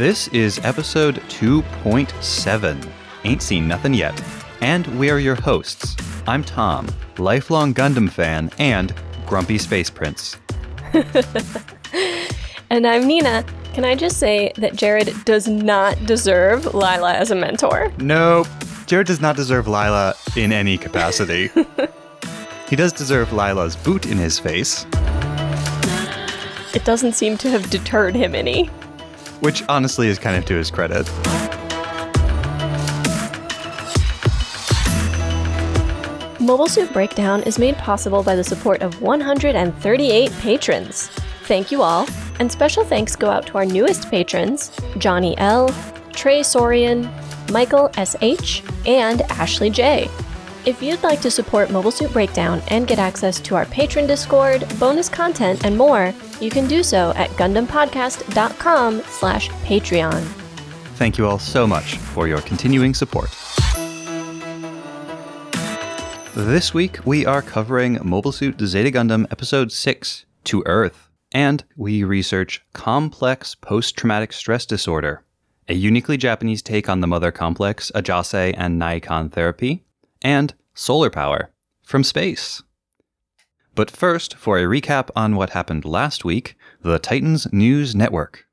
This is episode 2.7. Ain't seen nothing yet. And we are your hosts. I'm Tom, lifelong Gundam fan and grumpy space prince. And I'm Nina. Can I just say that Jared does not deserve Lila as a mentor? Nope. Jared does not deserve Lila in any capacity. he does deserve Lila's boot in his face, It doesn't seem to have deterred him any. Which honestly is kind of to his credit. Mobile Suit Breakdown is made possible by the support of 138 patrons. Thank you all, and special thanks go out to our newest patrons Johnny L., Trey Sorian, Michael S.H., and Ashley J. If you'd like to support Mobile Suit Breakdown and get access to our patron Discord, bonus content, and more, you can do so at GundamPodcast.com slash Patreon. Thank you all so much for your continuing support. This week we are covering Mobile Suit Zeta Gundam Episode 6 To Earth, and we research complex post traumatic stress disorder, a uniquely Japanese take on the mother complex, Ajase and Naikan therapy, and solar power from space. But first, for a recap on what happened last week, the Titans News Network.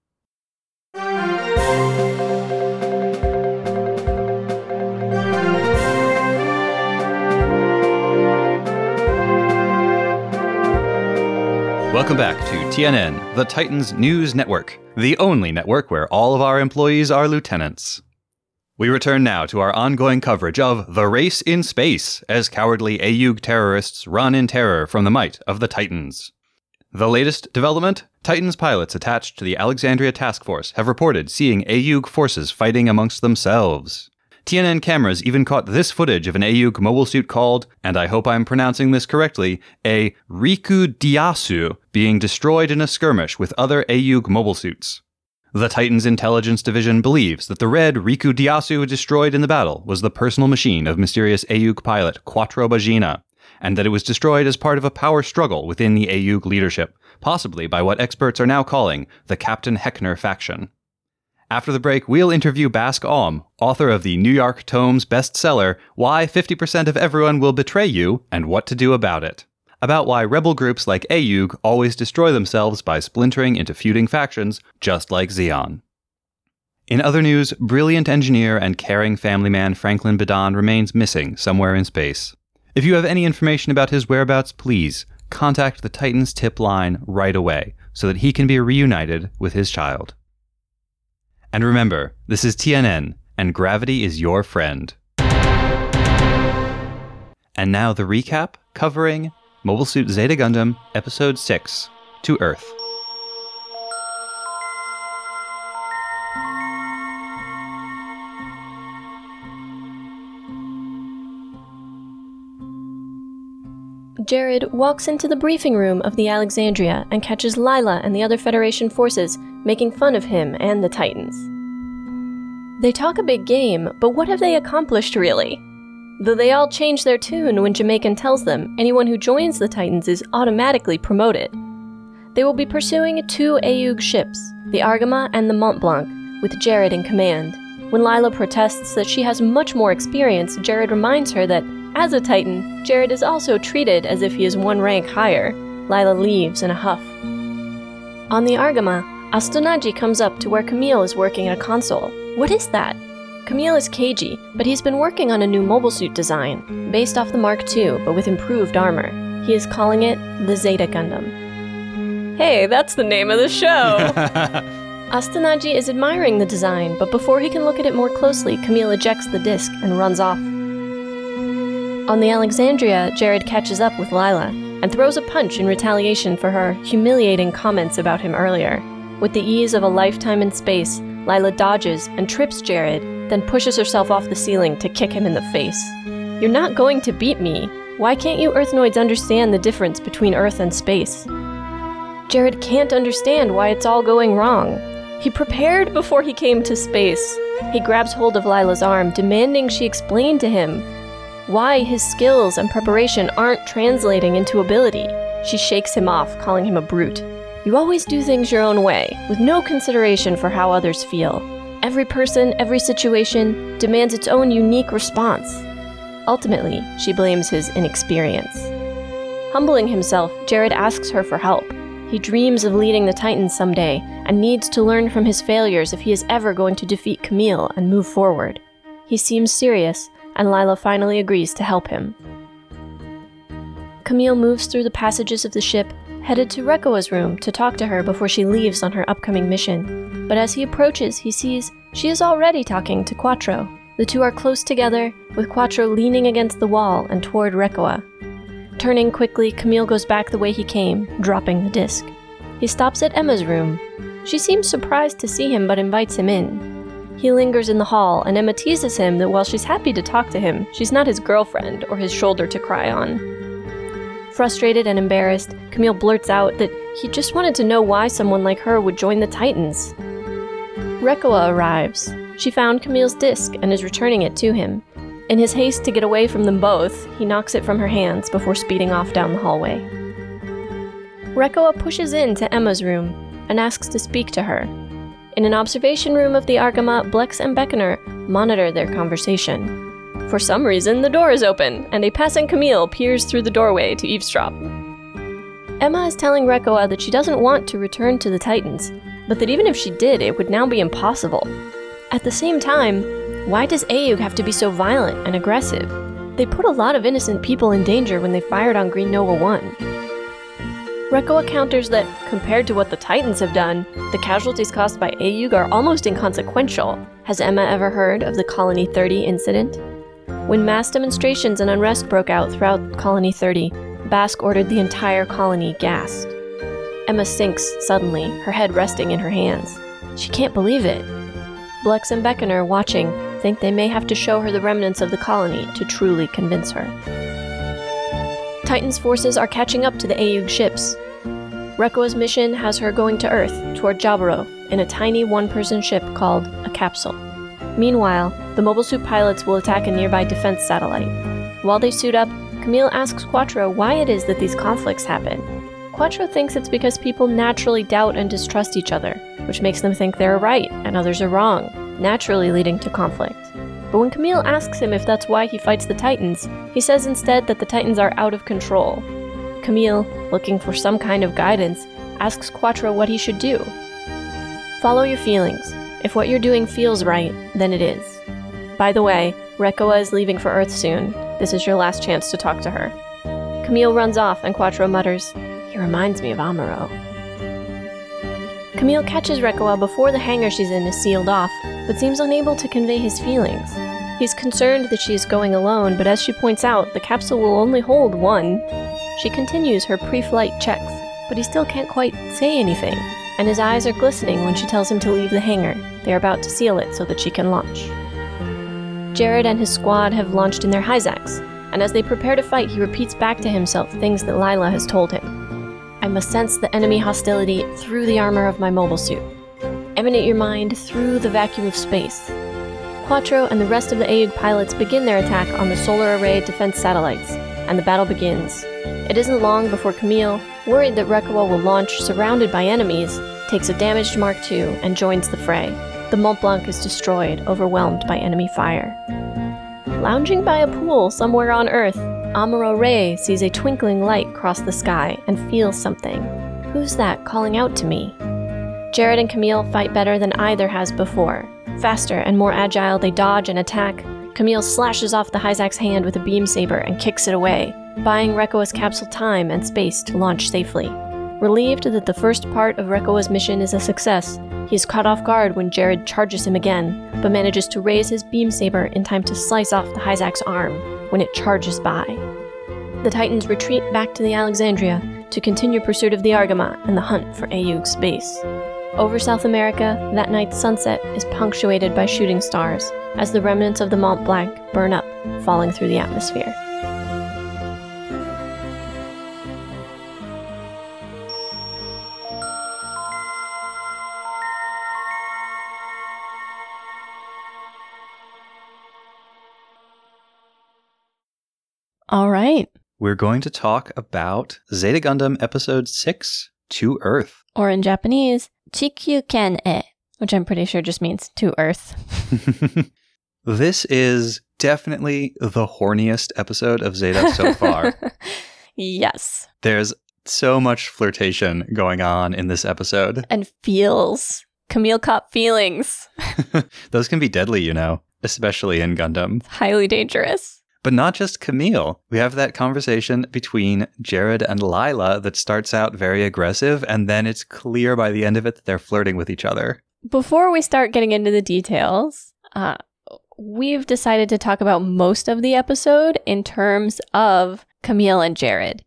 Welcome back to TNN, the Titans News Network, the only network where all of our employees are lieutenants. We return now to our ongoing coverage of The Race in Space as cowardly AUG terrorists run in terror from the might of the Titans. The latest development Titans pilots attached to the Alexandria Task Force have reported seeing AUG forces fighting amongst themselves. TNN cameras even caught this footage of an AUG mobile suit called, and I hope I'm pronouncing this correctly, a Riku Diasu being destroyed in a skirmish with other AUG mobile suits. The Titans Intelligence Division believes that the red Riku Diasu destroyed in the battle was the personal machine of mysterious AUG pilot Quattro Bajeena, and that it was destroyed as part of a power struggle within the AUG leadership, possibly by what experts are now calling the Captain Heckner faction. After the break, we'll interview Bask Om, author of the New York Tomes bestseller Why 50% of Everyone Will Betray You and What to Do About It, about why rebel groups like AUG always destroy themselves by splintering into feuding factions, just like Zeon. In other news, brilliant engineer and caring family man Franklin Bidan remains missing somewhere in space. If you have any information about his whereabouts, please contact the Titans tip line right away so that he can be reunited with his child. And remember, this is TNN, and gravity is your friend. And now the recap covering Mobile Suit Zeta Gundam Episode 6 To Earth. Jared walks into the briefing room of the Alexandria and catches Lila and the other Federation forces making fun of him and the Titans. They talk a big game, but what have they accomplished really? Though they all change their tune when Jamitov tells them anyone who joins the Titans is automatically promoted. They will be pursuing two AUG ships, the Argama and the Mont Blanc, with Jared in command. When Lila protests that she has much more experience, Jared reminds her that, as a Titan, Jared is also treated as if he is one rank higher. Lila leaves in a huff. On the Argama, Astonaige comes up to where Camille is working at a console. What is that? Camille is cagey, but he's been working on a new mobile suit design, based off the Mark II, but with improved armor. He is calling it the Zeta Gundam. Hey, that's the name of the show! Astonaige is admiring the design, but before he can look at it more closely, Camille ejects the disc and runs off. On the Alexandria, Jared catches up with Lila and throws a punch in retaliation for her humiliating comments about him earlier. With the ease of a lifetime in space, Lila dodges and trips Jared, then pushes herself off the ceiling to kick him in the face. You're not going to beat me. Why can't you Earthnoids understand the difference between Earth and space? Jared can't understand why it's all going wrong. He prepared before he came to space. He grabs hold of Lila's arm, demanding she explain to him why his skills and preparation aren't translating into ability. She shakes him off, calling him a brute. You always do things your own way, with no consideration for how others feel. Every person, every situation demands its own unique response. Ultimately, she blames his inexperience. Humbling himself, Jared asks her for help. He dreams of leading the Titans someday and needs to learn from his failures if he is ever going to defeat Camille and move forward. He seems serious, and Lila finally agrees to help him. Camille moves through the passages of the ship, headed to Reccoa's room to talk to her before she leaves on her upcoming mission. But as he approaches, he sees she is already talking to Quattro. The two are close together, with Quattro leaning against the wall and toward Reccoa. Turning quickly, Camille goes back the way he came, dropping the disc. He stops at Emma's room. She seems surprised to see him but invites him in. He lingers in the hall, and Emma teases him that while she's happy to talk to him, she's not his girlfriend or his shoulder to cry on. Frustrated and embarrassed, Camille blurts out that he just wanted to know why someone like her would join the Titans. Reccoa arrives. She found Camille's disc and is returning it to him. In his haste to get away from them both, he knocks it from her hands before speeding off down the hallway. Reccoa pushes into Emma's room and asks to speak to her, in an observation room of the Argama, Blex and Beckner monitor their conversation. For some reason, the door is open, and a passing Camille peers through the doorway to eavesdrop. Emma is telling Reccoa that she doesn't want to return to the Titans, but that even if she did, it would now be impossible. At the same time, why does Ayug have to be so violent and aggressive? They put a lot of innocent people in danger when they fired on Green Noa 1. Reccoa counters that, compared to what the Titans have done, the casualties caused by Ayug are almost inconsequential. Has Emma ever heard of the Colony 30 incident? When mass demonstrations and unrest broke out throughout Colony 30, Bask ordered the entire colony gassed. Emma sinks suddenly, her head resting in her hands. She can't believe it. Blex and Beckner, watching, think they may have to show her the remnants of the colony to truly convince her. Titan's forces are catching up to the Ayug ships. Reccoa's mission has her going to Earth, toward Jaburo, in a tiny one person ship called a capsule. Meanwhile, the mobile suit pilots will attack a nearby defense satellite. While they suit up, Camille asks Quattro why it is that these conflicts happen. Quattro thinks it's because people naturally doubt and distrust each other, which makes them think they're right and others are wrong, naturally leading to conflict. But when Camille asks him if that's why he fights the Titans, he says instead that the Titans are out of control. Camille, looking for some kind of guidance, asks Quattro what he should do. Follow your feelings. If what you're doing feels right, then it is. By the way, Reccoa is leaving for Earth soon. This is your last chance to talk to her. Camille runs off, and Quattro mutters, He reminds me of Amuro. Camille catches Reccoa before the hangar she's in is sealed off, but seems unable to convey his feelings. He's concerned that she is going alone, but as she points out, the capsule will only hold one. She continues her pre flight checks, but he still can't quite say anything, and his eyes are glistening when she tells him to leave the hangar. They are about to seal it so that she can launch. Jared and his squad have launched in their Hyzax, and as they prepare to fight, he repeats back to himself things that Lila has told him. I must sense the enemy hostility through the armor of my mobile suit. Emanate your mind through the vacuum of space. Quattro and the rest of the Ayug pilots begin their attack on the solar array defense satellites, and the battle begins. It isn't long before Camille, worried that Reccoa will launch surrounded by enemies, takes a damaged Mark II and joins the fray. The Mont Blanc is destroyed, overwhelmed by enemy fire. Lounging by a pool somewhere on Earth, Amuro Ray sees a twinkling light cross the sky and feels something. Who's that calling out to me? Jared and Camille fight better than either has before. Faster and more agile, they dodge and attack. Camille slashes off the Hyzax hand with a beam saber and kicks it away, buying Reccoa's capsule time and space to launch safely. Relieved that the first part of Reccoa's mission is a success, he is caught off guard when Jared charges him again, but manages to raise his beam saber in time to slice off the Hyzax arm, when it charges by. The Titans retreat back to the Alexandria to continue pursuit of the Argama and the hunt for Ayug's base. Over South America, that night's sunset is punctuated by shooting stars as the remnants of the Mont Blanc burn up, falling through the atmosphere. All right. We're going to talk about Zeta Gundam Episode 6 To Earth. Or in Japanese, Chikyu Ken e, which I'm pretty sure just means to Earth. this is definitely the horniest episode of Zeta so far. yes. There's so much flirtation going on in this episode. And feels. Camille cop feelings. Those can be deadly, you know, especially in Gundam. Highly dangerous. But not just Camille. We have that conversation between Jared and Lila that starts out very aggressive, and then it's clear by the end of it that they're flirting with each other. Before we start getting into the details, uh, we've decided to talk about most of the episode in terms of Camille and Jared,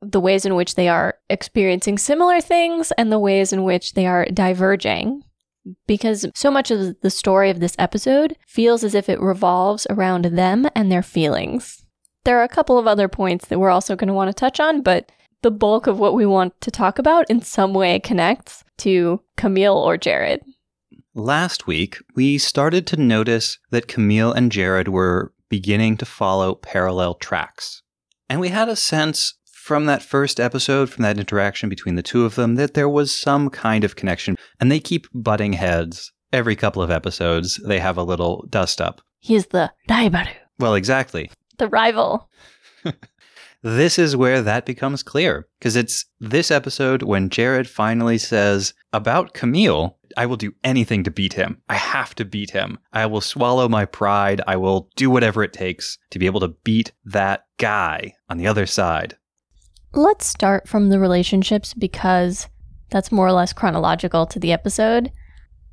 The ways in which they are experiencing similar things and the ways in which they are diverging because so much of the story of this episode feels as if it revolves around them and their feelings. There are a couple of other points that we're also going to want to touch on, but the bulk of what we want to talk about in some way connects to Camille or Jerid. Last week, we started to notice that Camille and Jared were beginning to follow parallel tracks. And we had a sense from that first episode, from that interaction between the two of them, that there was some kind of connection. And they keep butting heads. Every couple of episodes, they have a little dust up. He's the Raibaru, Well, exactly. the rival. This is where that becomes clear. Because it's this episode when Jared finally says about Camille, I will do anything to beat him. I have to beat him. I will swallow my pride. I will do whatever it takes to be able to beat that guy on the other side. Let's start from the relationships because that's more or less chronological to the episode.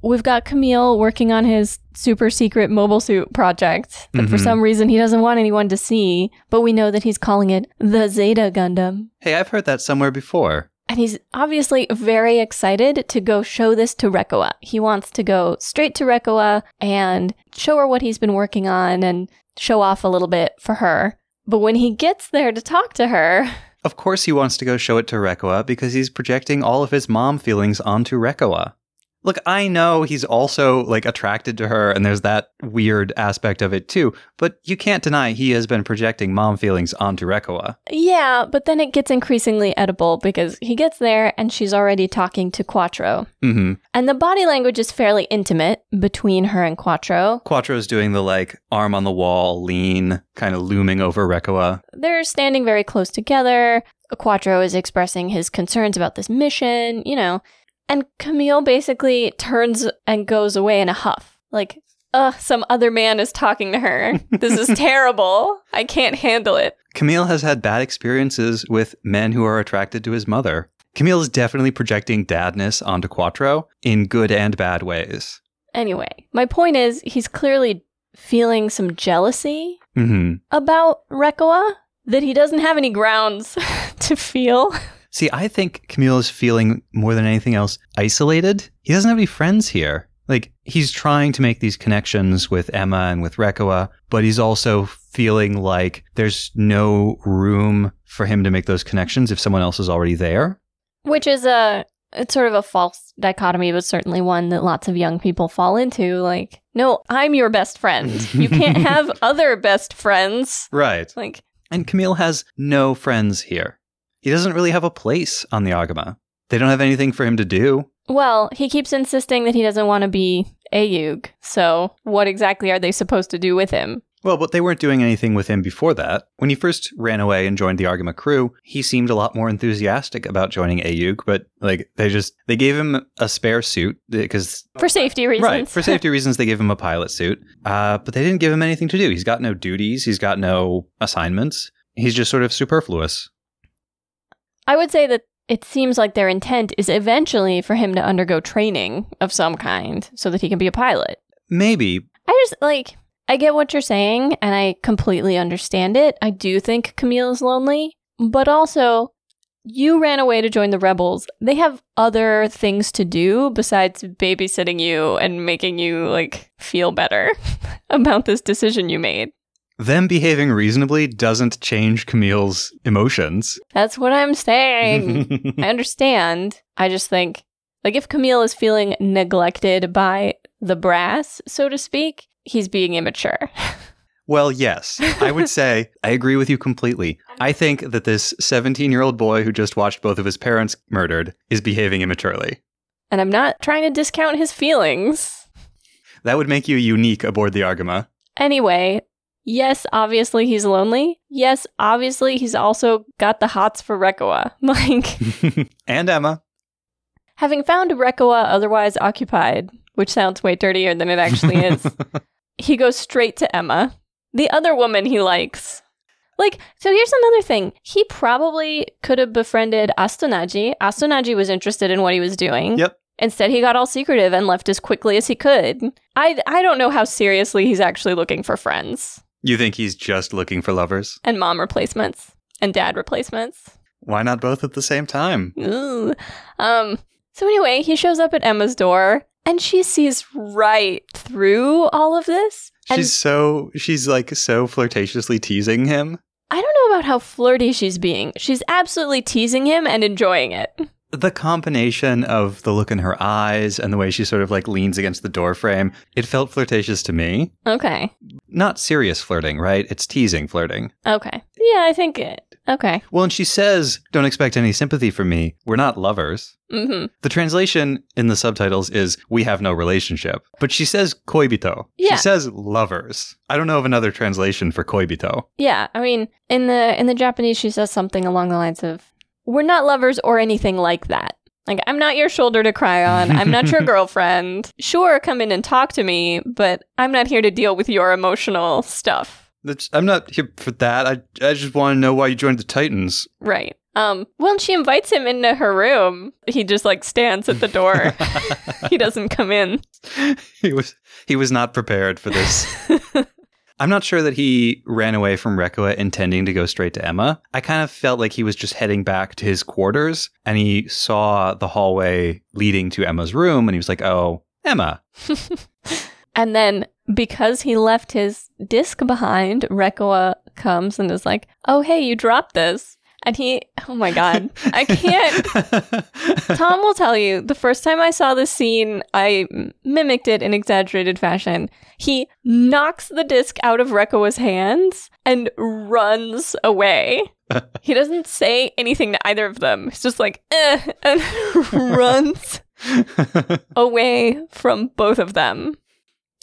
We've got Camille working on his super secret mobile suit project that for Mhm. some reason he doesn't want anyone to see, but we know that he's calling it the Zeta Gundam. Hey, I've heard that somewhere before. And he's obviously very excited to go show this to Reccoa. He wants to go straight to Reccoa and show her what he's been working on and show off a little bit for her. But when he gets there to talk to her, Of course, he wants to go show it to Reccoa because he's projecting all of his mom feelings onto Reccoa. Look, I know he's also like attracted to her and there's that weird aspect of it too, but you can't deny he has been projecting mom feelings onto Reccoa. Yeah, but then it gets increasingly edible because he gets there and she's already talking to Quattro. Mm-hmm. And the body language is fairly intimate between her and Quattro. Quattro's doing the like arm on the wall, lean, kind of looming over Reccoa. They're standing very close together. Quattro is expressing his concerns about this mission, you know. And Camille basically turns and goes away in a huff. Like, ugh, some other man is talking to her. This is terrible. I can't handle it. Camille has had bad experiences with men who are attracted to his mother. Camille is definitely projecting dadness onto Quattro in good and bad ways. Anyway, my point is he's clearly feeling some jealousy Mm-hmm. about Reccoa that he doesn't have any grounds to feel. See, I think Camille is feeling more than anything else isolated. He doesn't have any friends here. Like, he's trying to make these connections with Emma and with Reccoa, but he's also feeling like there's no room for him to make those connections if someone else is already there. Which is a it's sort of a false dichotomy, but certainly one that lots of young people fall into. Like, no, I'm your best friend. You can't have other best friends. Right. Like, And Camille has no friends here. He doesn't really have a place on the Argama. They don't have anything for him to do. well, he keeps insisting that he doesn't want to be Ayug. So, what exactly are they supposed to do with him? Well, but they weren't doing anything with him before that. When he first ran away and joined the Argama crew, he seemed a lot more enthusiastic about joining Ayug, but like they just they gave him a spare suit because For safety reasons. right for safety reasons they gave him a pilot suit, uh, but they didn't give him anything to do. He's got no duties. He's got no assignments. He's just sort of superfluous. I would say that it seems like their intent is eventually for him to undergo training of some kind so that he can be a pilot. Maybe I just like I get what you're saying, and I completely understand it. I do think Camille is lonely, but also, you ran away to join the rebels. They have other things to do besides babysitting you and making you like feel better about this decision you made. Them behaving reasonably doesn't change Camille's emotions. That's what I'm saying. I understand. I just think, like, if Camille is feeling neglected by the brass, so to speak, he's being immature. Well, yes. I would say I agree with you completely. I think that this 17 year old boy who just watched both of his parents murdered is behaving immaturely. and I'm not trying to discount his feelings. That would make you unique aboard the Argama. Anyway, yes, obviously he's lonely. Yes, obviously he's also got the hots for Reccoa. Like, and Emma. having found Reccoa otherwise occupied, which sounds way dirtier than it actually is, he goes straight to Emma, the other woman he likes. Like, so here's another thing. He probably could have befriended Astonaige. Astonaige was interested in what he was doing. Yep. Instead, he got all secretive and left as quickly as he could. I, I don't know how seriously he's actually looking for friends You think he's just looking for lovers? and mom replacements and dad replacements. Why not both at the same time? Ooh. Um. So anyway, he shows up at Emma's door, and she sees right through all of this. And She's so, she's like so flirtatiously teasing him. I don't know about how flirty she's being. She's absolutely teasing him and enjoying it. The combination of the look in her eyes and the way she sort of like leans against the door frame, it felt flirtatious to me. Okay. Not serious flirting, right? It's teasing flirting. Okay. Yeah, I think it. Okay. Well, and she says, Don't expect any sympathy from me. We're not lovers. Mm-hmm. The translation in the subtitles is We have no relationship. But she says koibito. Yeah. She says lovers. I don't know of another translation for koibito. Yeah. I mean, in the in the Japanese, she says something along the lines of, "We're not lovers or anything like that." Like, I'm not your shoulder to cry on. I'm not your girlfriend. Sure, come in and talk to me, but I'm not here to deal with your emotional stuff. That's, I'm not here for that. I, I just want to know why you joined the Titans. Right. Um, well, she invites him into her room. He just like stands at the door. he doesn't come in. he was he was not prepared for this. I'm not sure that he ran away from Reccoa intending to go straight to Emma. I kind of felt like he was just heading back to his quarters and he saw the hallway leading to Emma's room and he was like, "Oh, Emma." And then because he left his disc behind, Reccoa comes and is like, "Oh, hey, you dropped this." And he, oh my god, I can't. Tom will tell you, the first time I saw this scene, I mimicked it in exaggerated fashion. He knocks the disc out of Reccoa's hands and runs away. he doesn't say anything to either of them. He's just like, eh, and runs away from both of them.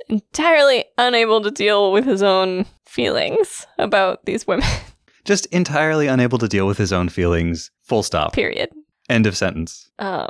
Entirely unable to deal with his own feelings about these women, just entirely unable to deal with his own feelings. Full stop. period. End of sentence. Um,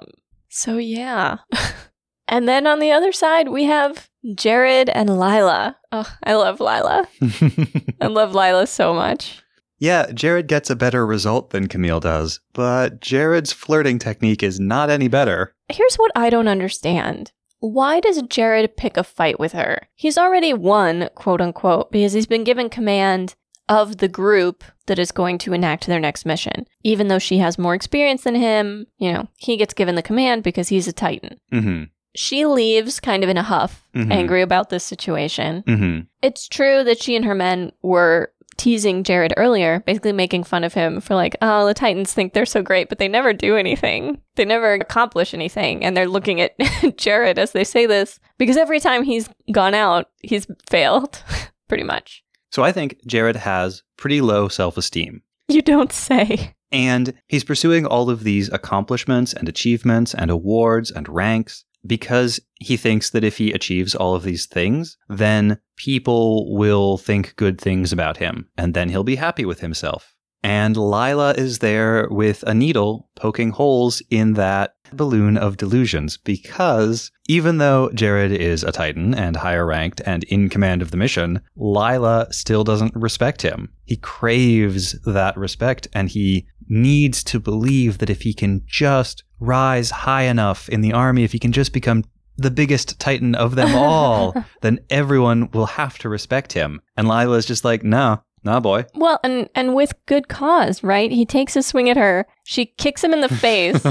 so yeah. and then on the other side, we have Jared and Lila. Oh, I love Lila. I love Lila so much. yeah, Jared gets a better result than Camille does, but Jared's flirting technique is not any better. Here's what I don't understand. Why does Jared pick a fight with her? He's already won, quote unquote, because he's been given command of the group that is going to enact their next mission. Even though she has more experience than him, you know, he gets given the command because he's a Titan. Mm-hmm. She leaves kind of in a huff, Mhm. angry about this situation. Mm-hmm. It's true that she and her men were teasing Jared earlier, basically making fun of him for like, oh, the Titans think they're so great, but they never do anything. They never accomplish anything. And they're looking at Jared as they say this because every time he's gone out, he's failed, pretty much. So I think Jared has pretty low self esteem. You don't say. And he's pursuing all of these accomplishments and achievements and awards and ranks because he thinks that if he achieves all of these things, then people will think good things about him and then he'll be happy with himself. And Lila is there with a needle poking holes in that balloon of delusions because even though Jared is a Titan and higher ranked and in command of the mission, Lila still doesn't respect him. He craves that respect and he needs to believe that if he can just rise high enough in the army, if he can just become the biggest Titan of them all, then everyone will have to respect him. And Lila's just like, no, nah, boy. Well, and and with good cause, right? He takes a swing at her. She kicks him in the face,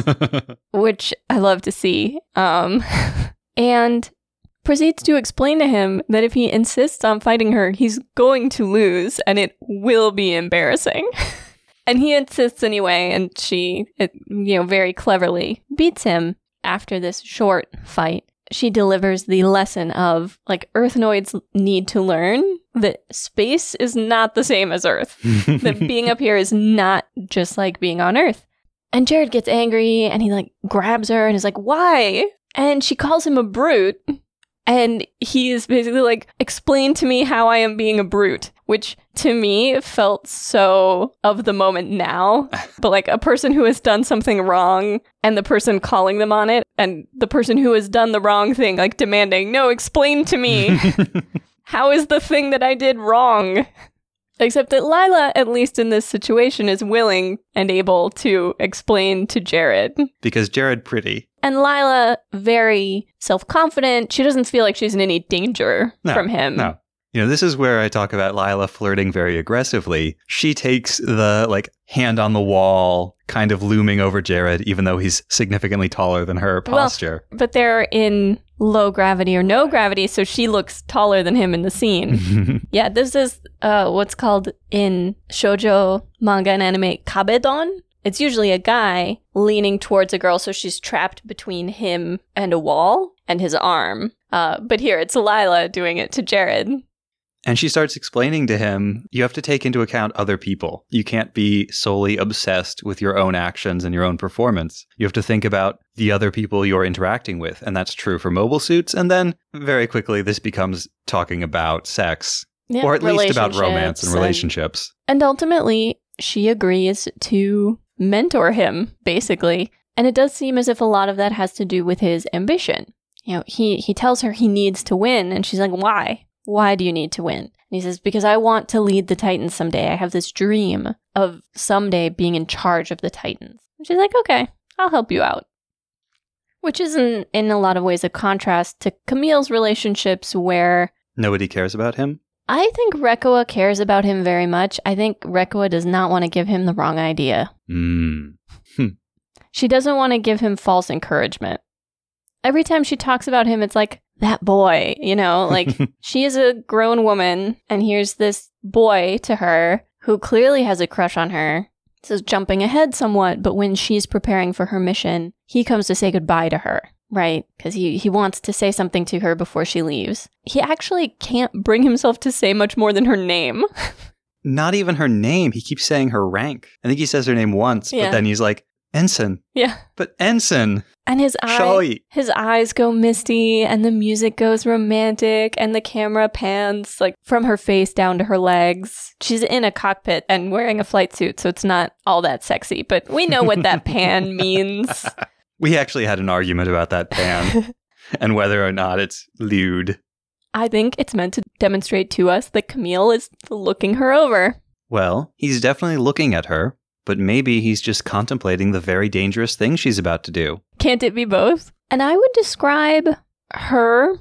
which I love to see. Um, and proceeds to explain to him that if he insists on fighting her, he's going to lose and it will be embarrassing. and he insists anyway, and she, it, you know, very cleverly beats him after this short fight. She delivers the lesson of like Earthnoids need to learn that space is not the same as Earth. that being up here is not just like being on Earth. And Jared gets angry and he like grabs her and is like, why? And she calls him a brute. And he is basically like, explain to me how I am being a brute, which to me felt so of the moment now. but like a person who has done something wrong and the person calling them on it, and the person who has done the wrong thing, like demanding, no, explain to me. how is the thing that I did wrong? Except that Lila, at least in this situation, is willing and able to explain to Jared. Because Jared pretty. And Lila, very self confident. She doesn't feel like she's in any danger No, from him. No. You know, this is where I talk about Lila flirting very aggressively. She takes the like hand on the wall, kind of looming over Jared, even though he's significantly taller than her Well- posture. But they're in low gravity or no gravity, so she looks taller than him in the scene. yeah, this is uh, what's called in shoujo manga and anime kabedon. It's usually a guy leaning towards a girl, so she's trapped between him and a wall and his arm. Uh, but here it's Lila doing it to Jared. And she starts explaining to him, you have to take into account other people. You can't be solely obsessed with your own actions and your own performance. You have to think about the other people you're interacting with. And that's true for mobile suits. And then very quickly, this becomes talking about sex, Yeah, or at least about romance and relationships relationships. And ultimately, she agrees to mentor him, basically. And it does seem as if a lot of that has to do with his ambition. You know, he, he tells her he needs to win, and she's like, Why? Why do you need to win? And he says, Because I want to lead the Titans someday. I have this dream of someday being in charge of the Titans. And she's like, Okay, I'll help you out. Which is in, in a lot of ways a contrast to Camille's relationships where Nobody cares about him. I think Reccoa cares about him very much. I think Reccoa does not want to give him the wrong idea. Mm. She doesn't want to give him false encouragement. Every time she talks about him, it's like, that boy, you know, like she is a grown woman, and here's this boy to her who clearly has a crush on her. This is jumping ahead somewhat, but when she's preparing for her mission, he comes to say goodbye to her, right? Because he, he wants to say something to her before she leaves. He actually can't bring himself to say much more than her name. Not even her name. He keeps saying her rank. I think he says her name once, Yeah. but then he's like, Ensign. yeah. But Ensign. And his eye, his eyes go misty, and the music goes romantic, and the camera pans like from her face down to her legs. She's in a cockpit and wearing a flight suit, so it's not all that sexy. But we know what that pan means. We actually had an argument about that pan and whether or not it's lewd. I think it's meant to demonstrate to us that Camille is looking her over. Well, he's definitely looking at her, but maybe he's just contemplating the very dangerous thing she's about to do. Can't it be both? And I would describe her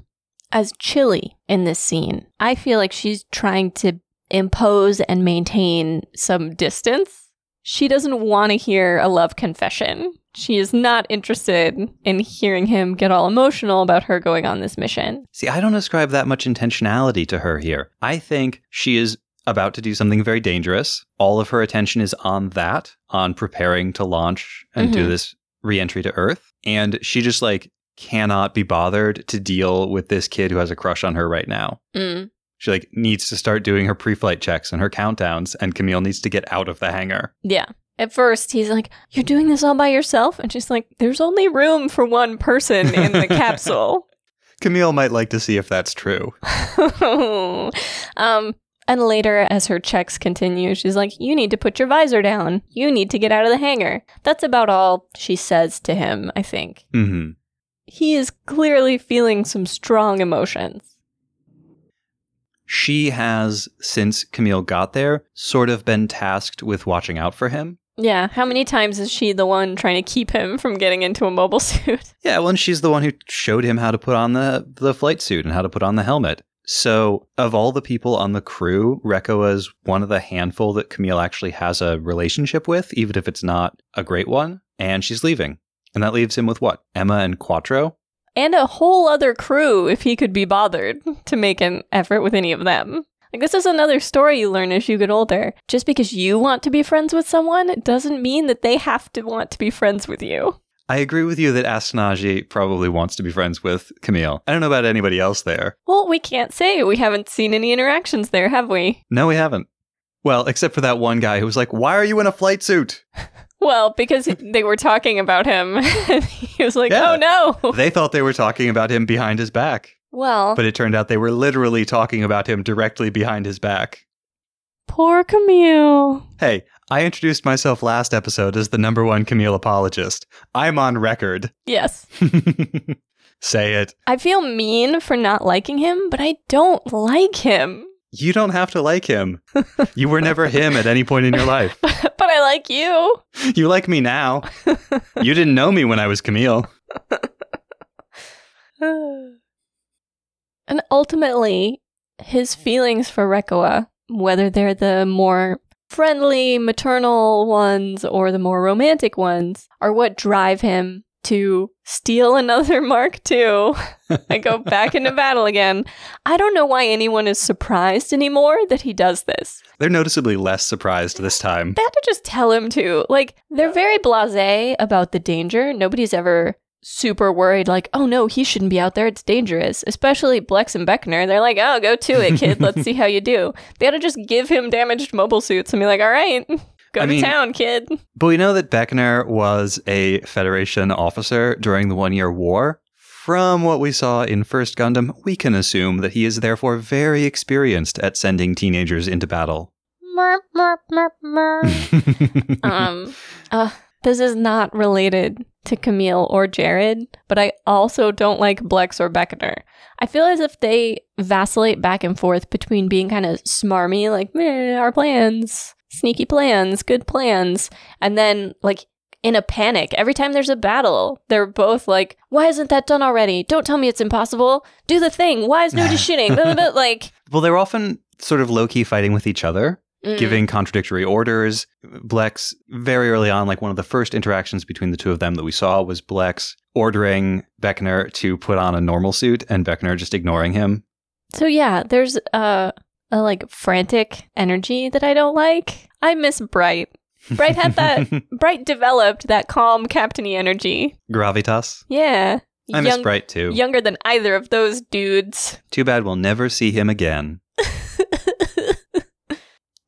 as chilly in this scene. I feel like she's trying to impose and maintain some distance. She doesn't want to hear a love confession. She is not interested in hearing him get all emotional about her going on this mission. See, I don't ascribe that much intentionality to her here. I think she is about to do something very dangerous. All of her attention is on that, on preparing to launch and do Mhm. this reentry to Earth. And she just like cannot be bothered to deal with this kid who has a crush on her right now. Mm. She like needs to start doing her pre-flight checks and her countdowns, and Camille needs to get out of the hangar. Yeah. At first, he's like, You're doing this all by yourself? And she's like, There's only room for one person in the capsule. Camille might like to see if that's true. um, and later, as her checks continue, she's like, You need to put your visor down. You need to get out of the hangar. That's about all she says to him, I think. hmm He is clearly feeling some strong emotions. She has, since Camille got there, sort of been tasked with watching out for him. Yeah, how many times is she the one trying to keep him from getting into a mobile suit? Yeah, well, and she's the one who showed him how to put on the, the flight suit and how to put on the helmet. So, of all the people on the crew, Reccoa is one of the handful that Camille actually has a relationship with, even if it's not a great one. And she's leaving. And that leaves him with what? Emma and Quattro? And a whole other crew if he could be bothered to make an effort with any of them. Like, this is another story you learn as you get older. Just because you want to be friends with someone doesn't mean that they have to want to be friends with you. I agree with you that Astonaige probably wants to be friends with Camille. I don't know about anybody else there. Well, we can't say. We haven't seen any interactions there, have we? No, we haven't. Well, except for that one guy who was like, Why are you in a flight suit? Well, because they were talking about him. he was like, Yeah. oh no. They thought they were talking about him behind his back. Well, But it turned out they were literally talking about him directly behind his back. poor Camille. Hey, I introduced myself last episode as the number one Camille apologist. I'm on record. Yes. Say it. I feel mean for not liking him, but I don't like him. You don't have to like him. You were never him at any point in your life. but I like you. You like me now. You didn't know me when I was Camille. And ultimately, his feelings for Reccoa, whether they're the more friendly, maternal ones or the more romantic ones, are what drive him to steal another Mark II and go back into battle again. I don't know why anyone is surprised anymore that he does this. They're noticeably less surprised this time. They had to just tell him to. Like, they're very blase about the danger. Nobody's ever super worried, like, oh no, he shouldn't be out there. It's dangerous. Especially Blex and Beckner. They're like, oh, go to it, kid. Let's see how you do. They had to just give him damaged mobile suits and be like, all right, go I to mean- town, kid. But we know that Beckner was a Federation officer during the One Year War. From what we saw in First Gundam, we can assume that he is therefore very experienced at sending teenagers into battle. um, uh, this is not related to Camille or Jared, but I also don't like Blex or Beckner. I feel as if they vacillate back and forth between being kind of smarmy, like, meh, our plans, sneaky plans, good plans, and then, like, in a panic. Every time there's a battle, they're both like, why isn't that done already? Don't tell me it's impossible. Do the thing. Why is no just shitting? Blah, blah, blah. like, well, they're often sort of low key fighting with each other, mm. giving contradictory orders. Blex, very early on, like one of the first interactions between the two of them that we saw was Blex ordering Beckner to put on a normal suit and Beckner just ignoring him. So yeah, there's uh, a like frantic energy that I don't like. I miss Bright. Bright had that. Bright developed that calm captainy energy. Gravitas. Yeah, I miss Young- Bright too. Younger than either of those dudes. Too bad we'll never see him again.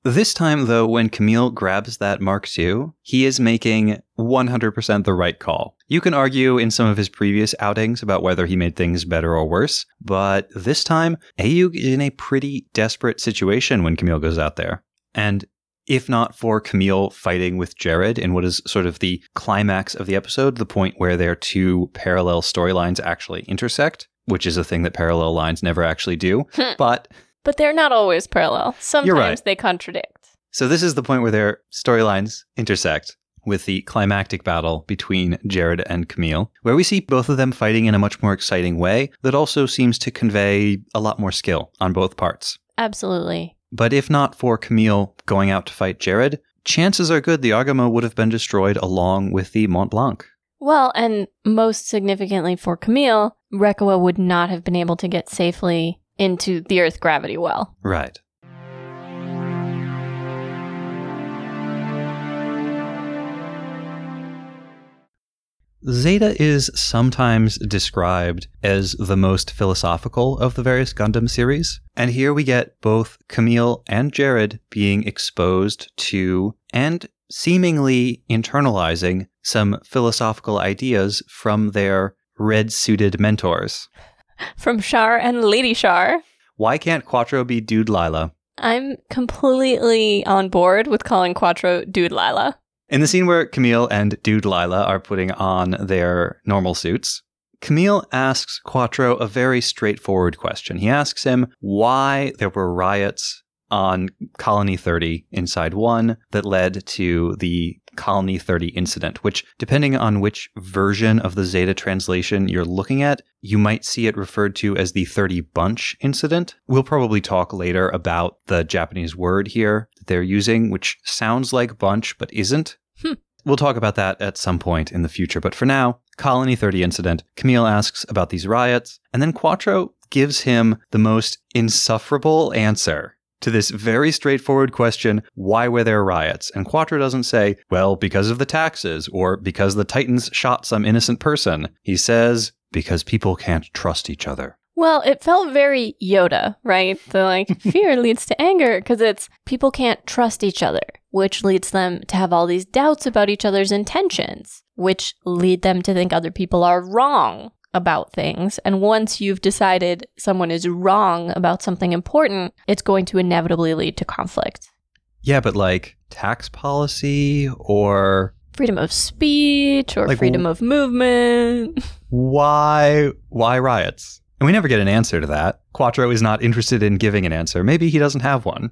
This time, though, when Camille grabs that Mark II, he is making 100% the right call. You can argue in some of his previous outings about whether he made things better or worse, but this time, Ayug is in a pretty desperate situation when Camille goes out there. And if not for Camille fighting with Jared in what is sort of the climax of the episode, the point where their two parallel storylines actually intersect, which is a thing that parallel lines never actually do. Hmm. but But they're not always parallel. Sometimes right. they contradict. so this is the point where their storylines intersect with the climactic battle between Jared and Camille, where we see both of them fighting in a much more exciting way that also seems to convey a lot more skill on both parts. Absolutely. But if not for Camille going out to fight Jared, chances are good the Argama would have been destroyed along with the Mont Blanc. Well, and most significantly for Camille, Reccoa would not have been able to get safely into the Earth gravity well. Right. Zeta is sometimes described as the most philosophical of the various Gundam series, and here we get both Camille and Jared being exposed to and seemingly internalizing some philosophical ideas from their red suited mentors. From Char and Lady Char. Why can't Quattro be Dude Lila? I'm completely on board with calling Quattro Dude Lila. In the scene where Camille and Dude Lila are putting on their normal suits, Camille asks Quattro a very straightforward question. He asks him why there were riots on Colony 30 inside one that led to the Colony 30 incident, which, depending on which version of the Zeta translation you're looking at, you might see it referred to as the 30 bunch incident. We'll probably talk later about the Japanese word here that they're using, which sounds like bunch but isn't. Hmm. We'll talk about that at some point in the future, but for now, Colony 30 incident. Camille asks about these riots, and then Quattro gives him the most insufferable answer to this very straightforward question why were there riots? And Quattro doesn't say, well, because of the taxes or because the Titans shot some innocent person. He says, because people can't trust each other. Well, it felt very Yoda, right? The like fear leads to anger because it's people can't trust each other, which leads them to have all these doubts about each other's intentions, which lead them to think other people are wrong about things. And once you've decided someone is wrong about something important, it's going to inevitably lead to conflict. Yeah, but like tax policy or Freedom of speech or Like, freedom w- of movement. why why riots? And we never get an answer to that. Quattro is not interested in giving an answer. Maybe he doesn't have one.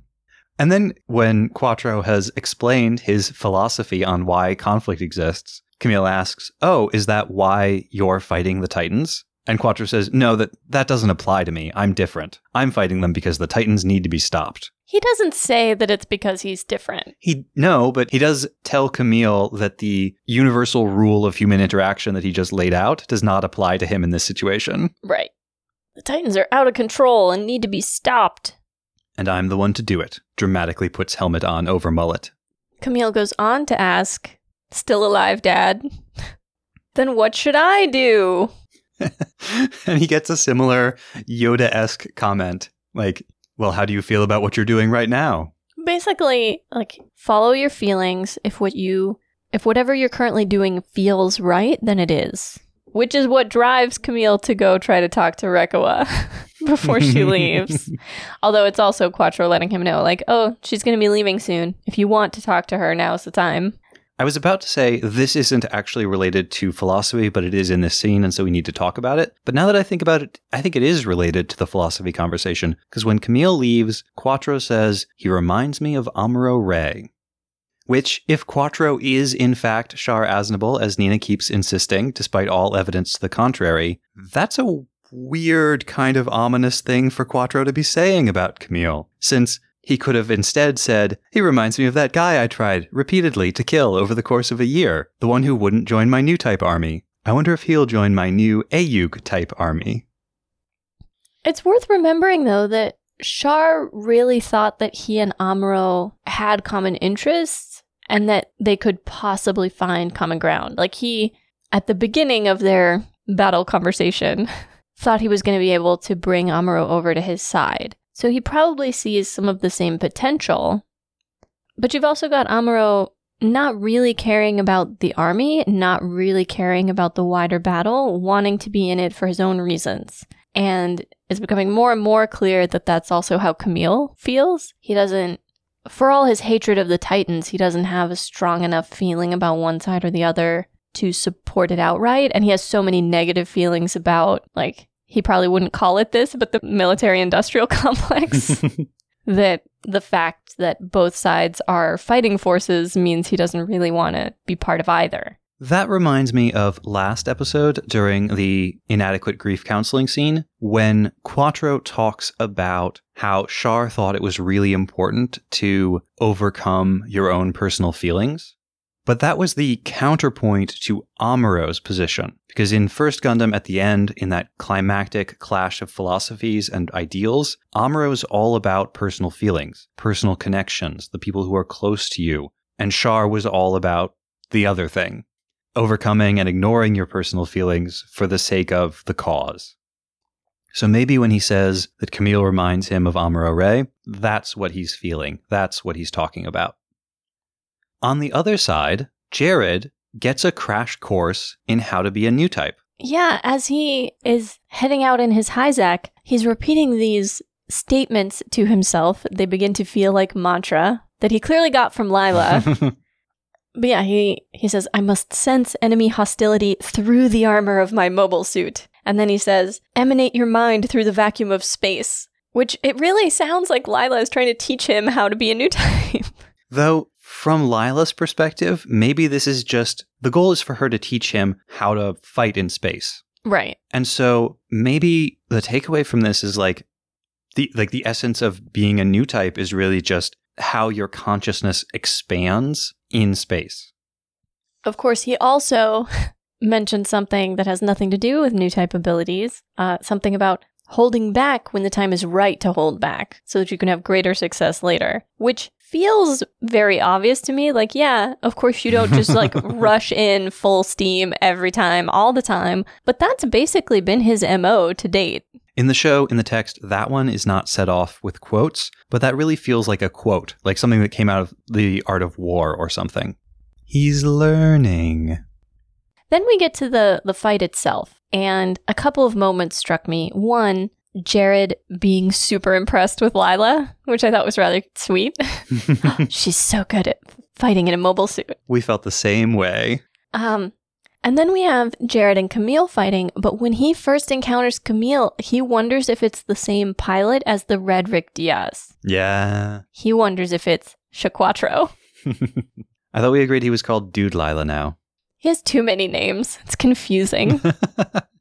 And then when Quattro has explained his philosophy on why conflict exists, Camille asks, "Oh, is that why you're fighting the Titans?" And Quattro says, "No, that that doesn't apply to me. I'm different. I'm fighting them because the Titans need to be stopped." He doesn't say that it's because he's different. He no, but he does tell Camille that the universal rule of human interaction that he just laid out does not apply to him in this situation. Right. The Titans are out of control and need to be stopped. And I'm the one to do it. Dramatically puts helmet on over mullet. Camille goes on to ask, Still alive, Dad? then what should I do? and he gets a similar Yoda esque comment like, Well, how do you feel about what you're doing right now? Basically, like, follow your feelings. If what you, if whatever you're currently doing feels right, then it is. Which is what drives Camille to go try to talk to Reccoa before she leaves. Although it's also Quattro letting him know, like, oh, she's going to be leaving soon. If you want to talk to her, now's the time. I was about to say this isn't actually related to philosophy, but it is in this scene, and so we need to talk about it. But now that I think about it, I think it is related to the philosophy conversation, because when Camille leaves, Quattro says, he reminds me of Amuro Ray. Which, if Quattro is in fact Char Aznable, as Nina keeps insisting, despite all evidence to the contrary, that's a weird kind of ominous thing for Quattro to be saying about Camille, since he could have instead said, He reminds me of that guy I tried repeatedly to kill over the course of a year, the one who wouldn't join my new type army. I wonder if he'll join my new Ayug type army. It's worth remembering, though, that Char really thought that he and Amuro had common interests and that they could possibly find common ground. Like, he, at the beginning of their battle conversation, thought he was going to be able to bring Amuro over to his side. So he probably sees some of the same potential. But you've also got Amuro not really caring about the army, not really caring about the wider battle, wanting to be in it for his own reasons. And it's becoming more and more clear that that's also how Camille feels. He doesn't, for all his hatred of the Titans, he doesn't have a strong enough feeling about one side or the other to support it outright. And he has so many negative feelings about, like, he probably wouldn't call it this, but the military industrial complex. that the fact that both sides are fighting forces means he doesn't really want to be part of either. That reminds me of last episode during the inadequate grief counseling scene when Quattro talks about how Char thought it was really important to overcome your own personal feelings. But that was the counterpoint to Amuro's position. Because in First Gundam, at the end, in that climactic clash of philosophies and ideals, Amuro's all about personal feelings, personal connections, the people who are close to you. And Char was all about the other thing, overcoming and ignoring your personal feelings for the sake of the cause. So maybe when he says that Camille reminds him of Amuro Ray, that's what he's feeling. That's what he's talking about. On the other side, Jared gets a crash course in how to be a new type. Yeah, as he is heading out in his Hyzak, he's repeating these statements to himself. They begin to feel like mantra that he clearly got from Lila. but yeah, he, he says, I must sense enemy hostility through the armor of my mobile suit. And then he says, emanate your mind through the vacuum of space, Which it really sounds like Lila is trying to teach him how to be a new type. Though, from Lila's perspective, maybe this is just the goal is for her to teach him how to fight in space. right. And so maybe the takeaway from this is like the like the essence of being a new type is really just how your consciousness expands in space. Of course, he also mentioned something that has nothing to do with new type abilities, uh, something about holding back when the time is right to hold back so that you can have greater success later, which feels very obvious to me. Like, yeah, of course, you don't just like rush in full steam every time, all the time, but that's basically been his MO to date. In the show, in the text, that one is not set off with quotes, but that really feels like a quote, like something that came out of the art of war or something. He's learning. Then we get to the the fight itself, and a couple of moments struck me. One, Jared being super impressed with Lila, which I thought was rather sweet. She's so good at fighting in a mobile suit. we felt the same way. Um, and then we have Jared and Camille fighting, but when he first encounters Camille, he wonders if it's the same pilot as the Red Rick Dias. Yeah. He wonders if it's Shaquatro. I thought we agreed he was called Dude Lila now. He has too many names. It's confusing.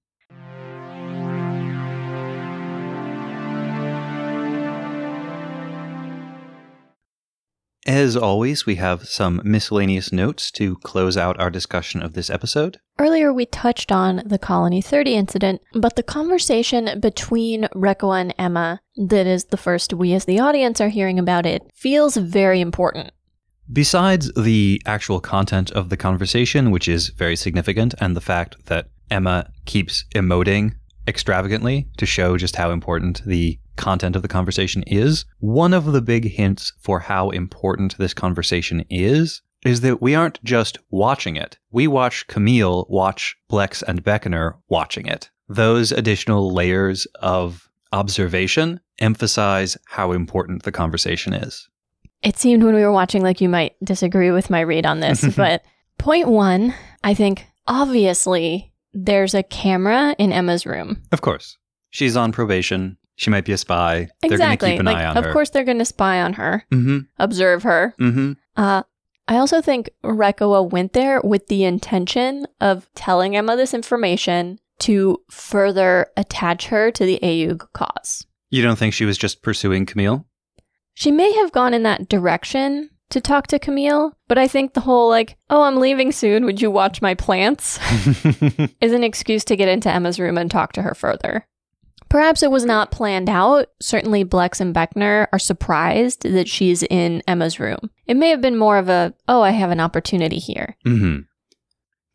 As always, we have some miscellaneous notes to close out our discussion of this episode. Earlier, we touched on the Colony 30 incident, but the conversation between Reccoa and Emma, that is the first we as the audience are hearing about it, feels very important. Besides the actual content of the conversation, which is very significant, and the fact that Emma keeps emoting extravagantly to show just how important the content of the conversation is, one of the big hints for how important this conversation is is that we aren't just watching it. We watch Camille watch Blex and Beckner watching it. Those additional layers of observation emphasize how important the conversation is. It seemed when we were watching like you might disagree with my read on this, but point one, I think obviously there's a camera in Emma's room. Of course. She's on probation. She might be a spy. They're exactly. keep an like, eye on of her. course, they're going to spy on her, Mm-hmm. observe her. Mm-hmm. Uh, I also think Reccoa went there with the intention of telling Emma this information to further attach her to the Ayug cause. You don't think she was just pursuing Camille? She may have gone in that direction to talk to Camille, but I think the whole like, oh, I'm leaving soon, would you watch my plants? is an excuse to get into Emma's room and talk to her further. Perhaps it was not planned out. Certainly, Blex and Beckner are surprised that she's in Emma's room. It may have been more of a, oh, I have an opportunity here. mm-hmm.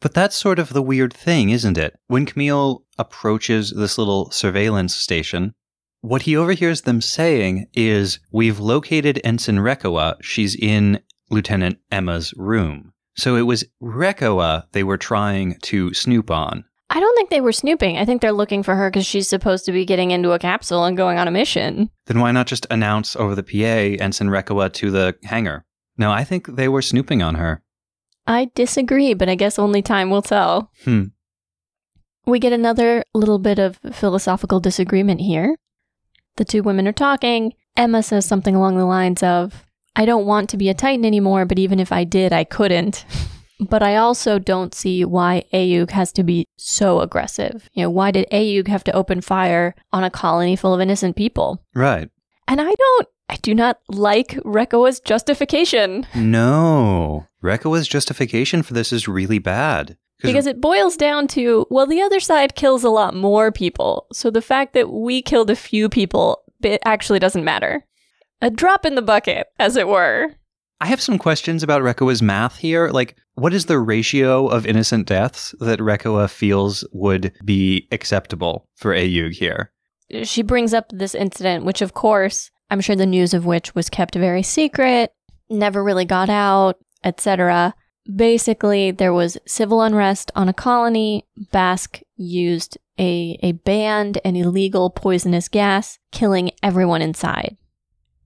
But that's sort of the weird thing, isn't it? When Camille approaches this little surveillance station, what he overhears them saying is, We've located Ensign Reccoa. She's in Lieutenant Emma's room. So it was Reccoa they were trying to snoop on. I don't think they were snooping. I think they're looking for her because she's supposed to be getting into a capsule and going on a mission. Then why not just announce over the PA and send Reccoa to the hangar? No, I think they were snooping on her. I disagree, but I guess only time will tell. Hmm. We get another little bit of philosophical disagreement here. The two women are talking. Emma says something along the lines of, I don't want to be a Titan anymore, but even if I did, I couldn't. but I also don't see why Ayug has to be so aggressive. You know, why did Ayug have to open fire on a colony full of innocent people? Right. And I don't, I do not like Reccoa's justification No. Reccoa's justification for this is really bad. because it boils down to, well, the other side kills a lot more people. So the fact that we killed a few people, it actually doesn't matter. A drop in the bucket, as it were. I have some questions about Reccoa's math here. Like, what is the ratio of innocent deaths that Reccoa feels would be acceptable for Ayug here? She brings up this incident, which, of course, I'm sure the news of which was kept very secret, never really got out, etc. Basically, there was civil unrest on a colony. Bask used a, a banned and illegal poisonous gas, killing everyone inside.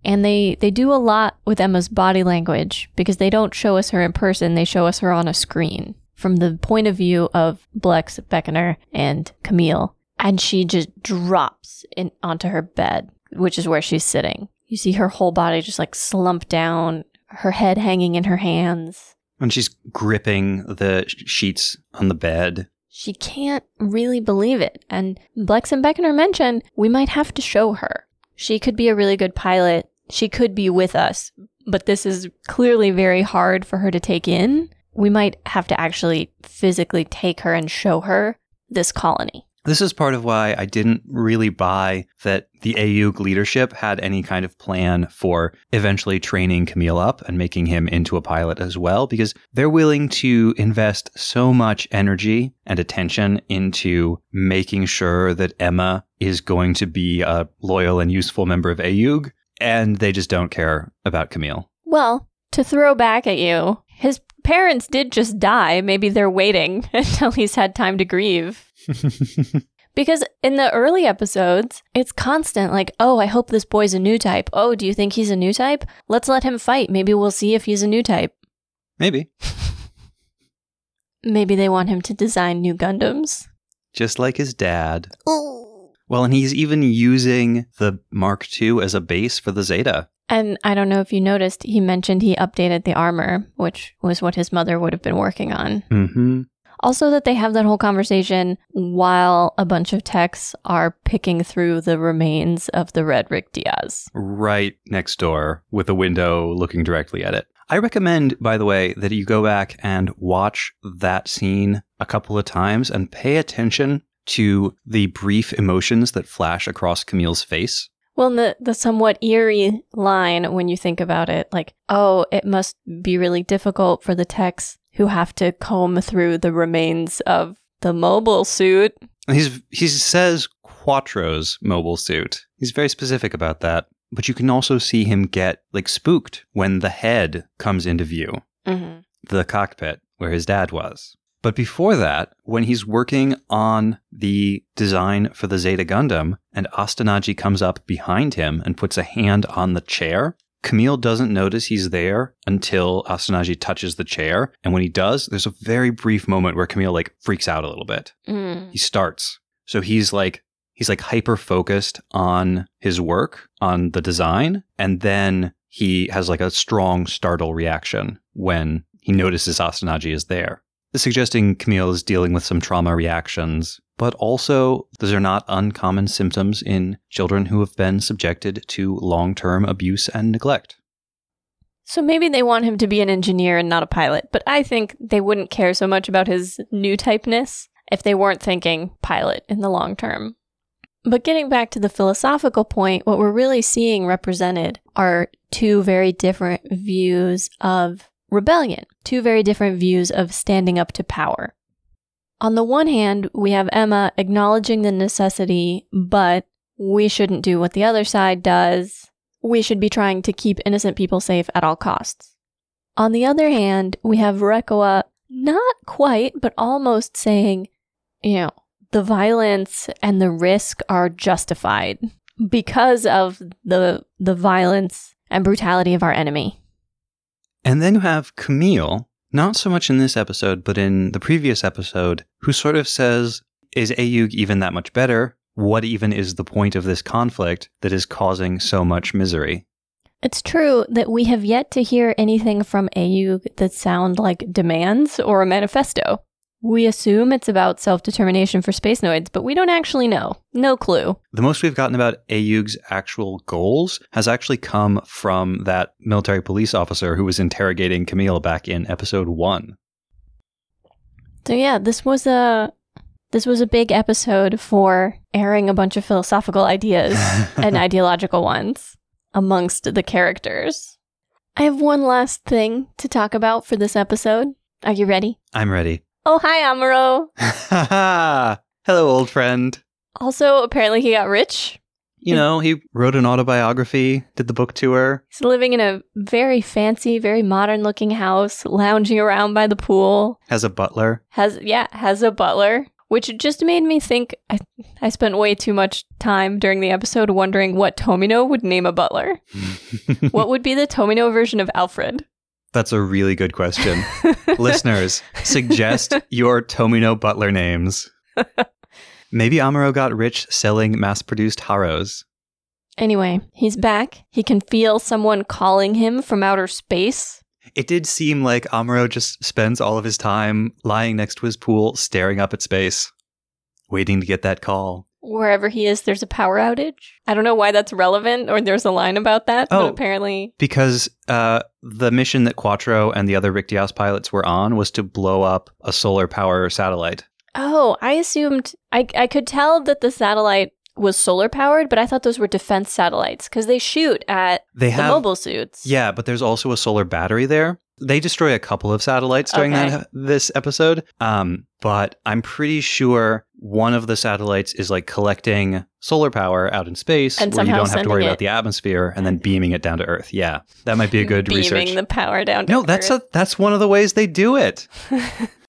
And they, they do a lot with Emma's body language because they don't show us her in person, they show us her on a screen from the point of view of Blex, Beckner, and Camille. And she just drops in, onto her bed, which is where she's sitting. You see her whole body just like slump down, her head hanging in her hands. And she's gripping the sheets on the bed. She can't really believe it. And Blex and Beckner mention we might have to show her. She could be a really good pilot. She could be with us, but this is clearly very hard for her to take in. We might have to actually physically take her and show her this colony. This is part of why I didn't really buy that the AUG leadership had any kind of plan for eventually training Camille up and making him into a pilot as well, because they're willing to invest so much energy and attention into making sure that Emma is going to be a loyal and useful member of AUG, and they just don't care about Camille. Well, to throw back at you, his parents did just die. Maybe they're waiting until he's had time to grieve. Because in the early episodes, it's constant like, oh, I hope this boy's a new type. Oh, do you think he's a new type? Let's let him fight. Maybe we'll see if he's a new type. Maybe. Maybe they want him to design new Gundams. Just like his dad. Well, and he's even using the Mark II as a base for the Zeta. And I don't know if you noticed, he mentioned he updated the armor, which was what his mother would have been working on. Mm-hmm. Also, that they have that whole conversation while a bunch of techs are picking through the remains of the Red Rick Dias. Right next door with a window looking directly at it. I recommend, by the way, that you go back and watch that scene a couple of times and pay attention to the brief emotions that flash across Camille's face. Well, the the somewhat eerie line when you think about it, like, oh, it must be really difficult for the techs who have to comb through the remains of the mobile suit. He's he says Quattro's mobile suit. He's very specific about that. But you can also see him get like spooked when the head comes into view, Mm-hmm. the cockpit where his dad was. But before that, when he's working on the design for the Zeta Gundam and Astonaige comes up behind him and puts a hand on the chair, Camille doesn't notice he's there until Astonaige touches the chair. And when he does, there's a very brief moment where Camille like freaks out a little bit. Mm. He starts. So he's like he's like hyper focused on his work, on the design, and then he has like a strong startle reaction when he notices Astonaige is there. Suggesting Camille is dealing with some trauma reactions, but also those are not uncommon symptoms in children who have been subjected to long term abuse and neglect. So maybe they want him to be an engineer and not a pilot, but I think they wouldn't care so much about his new typeness if they weren't thinking pilot in the long term. But getting back to the philosophical point, what we're really seeing represented are two very different views of rebellion, two very different views of standing up to power. On the one hand, we have Emma acknowledging the necessity, but we shouldn't do what the other side does. We should be trying to keep innocent people safe at all costs. On the other hand, we have Reccoa not quite, but almost saying, you know, the violence and the risk are justified because of the the violence and brutality of our enemy. And then you have Camille, not so much in this episode, but in the previous episode, who sort of says, Is Ayug even that much better? What even is the point of this conflict that is causing so much misery? It's true that we have yet to hear anything from Ayug that sound like demands or a manifesto. We assume it's about self determination for space noids, but we don't actually know. No clue. The most we've gotten about Ayug's actual goals has actually come from that military police officer who was interrogating Camille back in episode one. So yeah, this was a this was a big episode for airing a bunch of philosophical ideas and ideological ones amongst the characters. I have one last thing to talk about for this episode. Are you ready? I'm ready. Oh, hi, Amuro. Hello, old friend. Also, apparently he got rich. You know, he wrote an autobiography, did the book tour. He's living in a very fancy, very modern looking house, lounging around by the pool. Has a butler. Has, yeah, has a butler, which just made me think I, I spent way too much time during the episode wondering what Tomino would name a butler. what would be the Tomino version of Alfred? That's a really good question. Listeners, suggest your Tomino butler names. Maybe Amuro got rich selling mass produced Haros. Anyway, he's back. He can feel someone calling him from outer space. It did seem like Amuro just spends all of his time lying next to his pool, staring up at space, waiting to get that call. Wherever he is, there's a power outage. I don't know why that's relevant or there's a line about that, Oh. but apparently. Because uh, the mission that Quattro and the other Rick Dias pilots were on was to blow up a solar power satellite. Oh, I assumed. I, I could tell that the satellite was solar powered, but I thought those were defense satellites because they shoot at They the have mobile suits. Yeah, but there's also a solar battery there. They destroy a couple of satellites during Okay. that this episode. Um, but I'm pretty sure one of the satellites is like collecting solar power out in space And where you don't have to worry it- about the atmosphere and then beaming it down to Earth. Yeah. That might be a good beaming research. Beaming the power down. To Earth. no, that's Earth. a that's one of the ways they do it.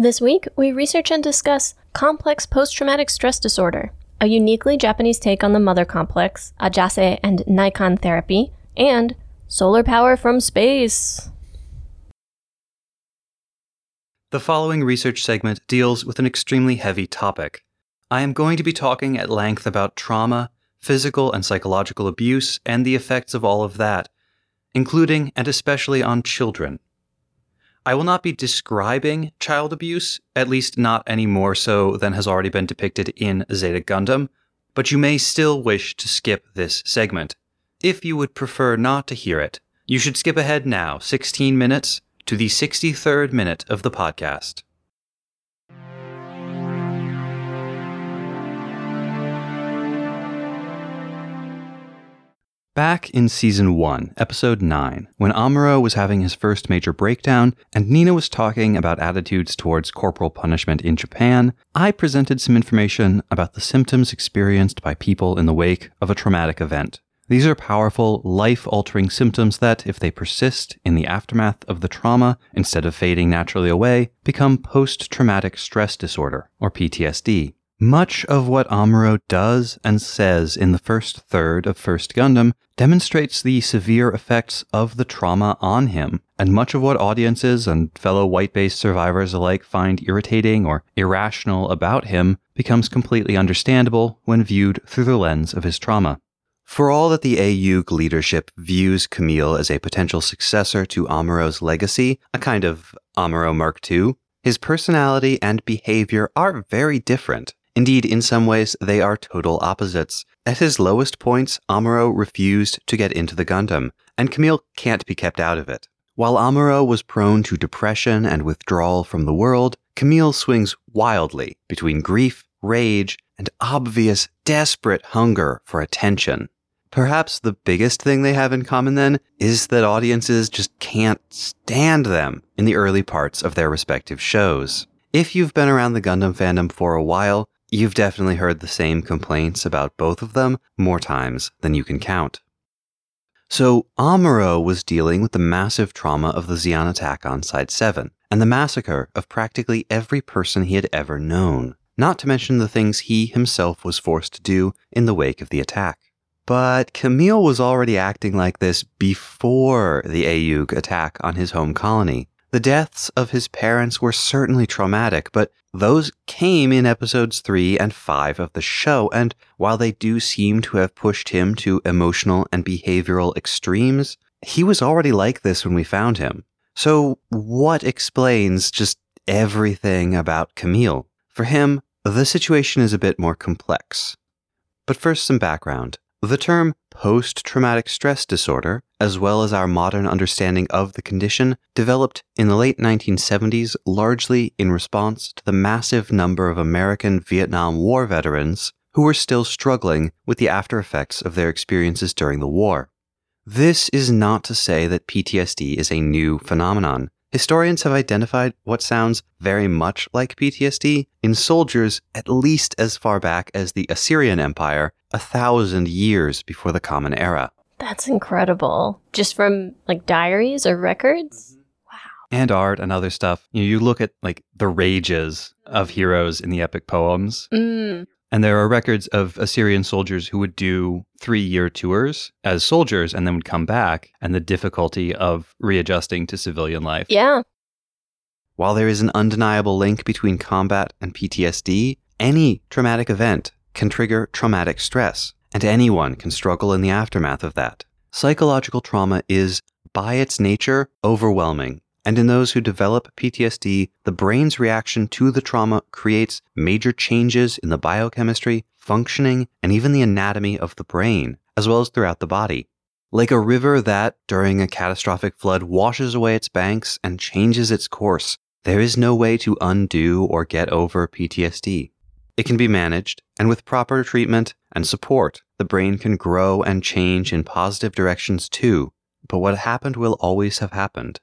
This week, we research and discuss complex post traumatic stress disorder, a uniquely Japanese take on the mother complex, Ajase and Naikan therapy, and solar power from space. The following research segment deals with an extremely heavy topic. I am going to be talking at length about trauma, physical and psychological abuse, and the effects of all of that, including and especially on children. I will not be describing child abuse, at least not any more so than has already been depicted in Zeta Gundam, but you may still wish to skip this segment. If you would prefer not to hear it, you should skip ahead now 16 minutes to the 63rd minute of the podcast. Back in season 1, episode 9, when Amuro was having his first major breakdown and Nina was talking about attitudes towards corporal punishment in Japan, I presented some information about the symptoms experienced by people in the wake of a traumatic event. These are powerful, life altering symptoms that, if they persist in the aftermath of the trauma instead of fading naturally away, become post traumatic stress disorder, or PTSD. Much of what Amuro does and says in the first third of First Gundam demonstrates the severe effects of the trauma on him, and much of what audiences and fellow white based survivors alike find irritating or irrational about him becomes completely understandable when viewed through the lens of his trauma. For all that the AUG leadership views Camille as a potential successor to Amuro's legacy, a kind of Amuro Mark II, his personality and behavior are very different. Indeed, in some ways, they are total opposites. At his lowest points, Amuro refused to get into the Gundam, and Camille can't be kept out of it. While Amuro was prone to depression and withdrawal from the world, Camille swings wildly between grief, rage, and obvious, desperate hunger for attention. Perhaps the biggest thing they have in common then is that audiences just can't stand them in the early parts of their respective shows. If you've been around the Gundam fandom for a while, you've definitely heard the same complaints about both of them more times than you can count. So, Amuro was dealing with the massive trauma of the Zeon attack on Side 7, and the massacre of practically every person he had ever known, not to mention the things he himself was forced to do in the wake of the attack. But Camille was already acting like this before the Ayug attack on his home colony. The deaths of his parents were certainly traumatic, but those came in episodes 3 and 5 of the show, and while they do seem to have pushed him to emotional and behavioral extremes, he was already like this when we found him. So, what explains just everything about Camille? For him, the situation is a bit more complex. But first, some background. The term post traumatic stress disorder, as well as our modern understanding of the condition, developed in the late 1970s largely in response to the massive number of American Vietnam War veterans who were still struggling with the after effects of their experiences during the war. This is not to say that PTSD is a new phenomenon. Historians have identified what sounds very much like PTSD in soldiers at least as far back as the Assyrian Empire, a thousand years before the Common Era. That's incredible. Just from like diaries or records? Wow. And art and other stuff. You, know, you look at like the rages of heroes in the epic poems. Mm. And there are records of Assyrian soldiers who would do three year tours as soldiers and then would come back, and the difficulty of readjusting to civilian life. Yeah. While there is an undeniable link between combat and PTSD, any traumatic event can trigger traumatic stress, and anyone can struggle in the aftermath of that. Psychological trauma is, by its nature, overwhelming. And in those who develop PTSD, the brain's reaction to the trauma creates major changes in the biochemistry, functioning, and even the anatomy of the brain, as well as throughout the body. Like a river that, during a catastrophic flood, washes away its banks and changes its course, there is no way to undo or get over PTSD. It can be managed, and with proper treatment and support, the brain can grow and change in positive directions too. But what happened will always have happened.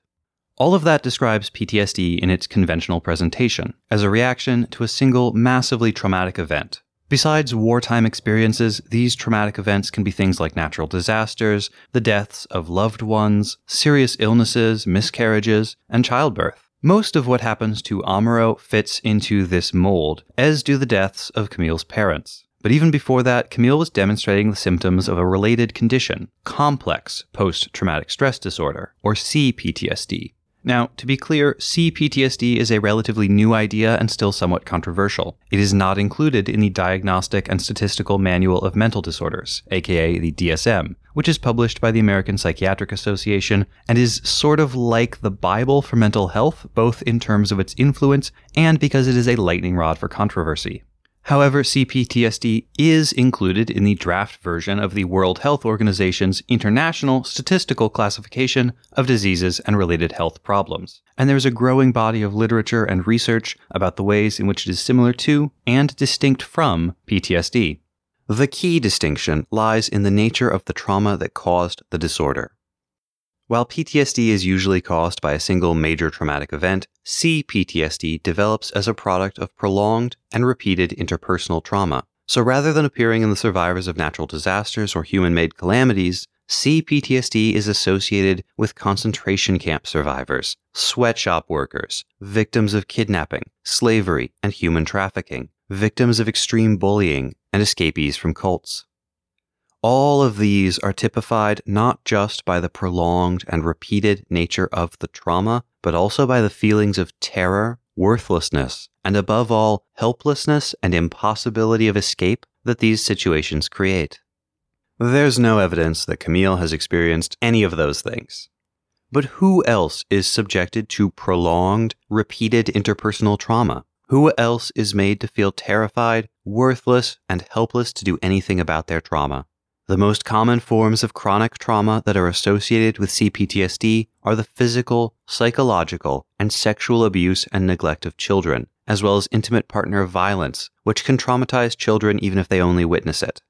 All of that describes PTSD in its conventional presentation, as a reaction to a single massively traumatic event. Besides wartime experiences, these traumatic events can be things like natural disasters, the deaths of loved ones, serious illnesses, miscarriages, and childbirth. Most of what happens to Amuro fits into this mold, as do the deaths of Camille's parents. But even before that, Camille was demonstrating the symptoms of a related condition, complex post traumatic stress disorder, or CPTSD. Now, to be clear, CPTSD is a relatively new idea and still somewhat controversial. It is not included in the Diagnostic and Statistical Manual of Mental Disorders, aka the DSM, which is published by the American Psychiatric Association and is sort of like the Bible for mental health, both in terms of its influence and because it is a lightning rod for controversy. However, CPTSD is included in the draft version of the World Health Organization's International Statistical Classification of Diseases and Related Health Problems. And there is a growing body of literature and research about the ways in which it is similar to and distinct from PTSD. The key distinction lies in the nature of the trauma that caused the disorder. While PTSD is usually caused by a single major traumatic event, CPTSD develops as a product of prolonged and repeated interpersonal trauma. So rather than appearing in the survivors of natural disasters or human made calamities, CPTSD is associated with concentration camp survivors, sweatshop workers, victims of kidnapping, slavery, and human trafficking, victims of extreme bullying, and escapees from cults. All of these are typified not just by the prolonged and repeated nature of the trauma, but also by the feelings of terror, worthlessness, and above all, helplessness and impossibility of escape that these situations create. There's no evidence that Camille has experienced any of those things. But who else is subjected to prolonged, repeated interpersonal trauma? Who else is made to feel terrified, worthless, and helpless to do anything about their trauma? The most common forms of chronic trauma that are associated with CPTSD are the physical, psychological, and sexual abuse and neglect of children, as well as intimate partner violence, which can traumatize children even if they only witness it.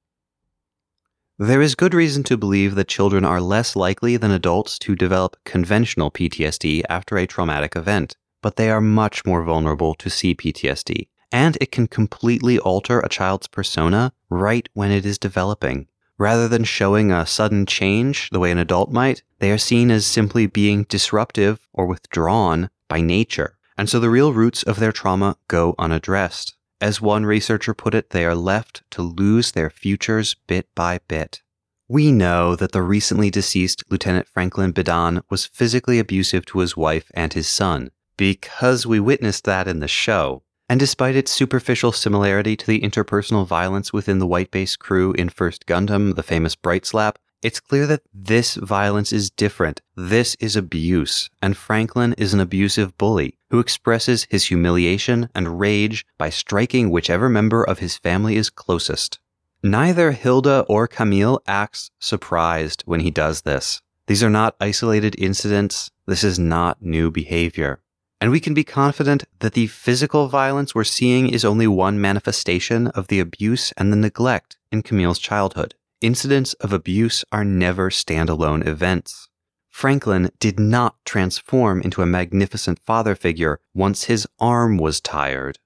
There is good reason to believe that children are less likely than adults to develop conventional PTSD after a traumatic event, but they are much more vulnerable to CPTSD, and it can completely alter a child's persona right when it is developing. Rather than showing a sudden change the way an adult might, they are seen as simply being disruptive or withdrawn by nature. And so the real roots of their trauma go unaddressed. As one researcher put it, they are left to lose their futures bit by bit. We know that the recently deceased Lieutenant Franklin Bidan was physically abusive to his wife and his son because we witnessed that in the show. And despite its superficial similarity to the interpersonal violence within the White Base crew in First Gundam, the famous Bright Slap, it's clear that this violence is different. This is abuse, and Franklin is an abusive bully who expresses his humiliation and rage by striking whichever member of his family is closest. Neither Hilda or Camille acts surprised when he does this. These are not isolated incidents. This is not new behavior. And we can be confident that the physical violence we're seeing is only one manifestation of the abuse and the neglect in Camille's childhood. Incidents of abuse are never standalone events. Franklin did not transform into a magnificent father figure once his arm was tired.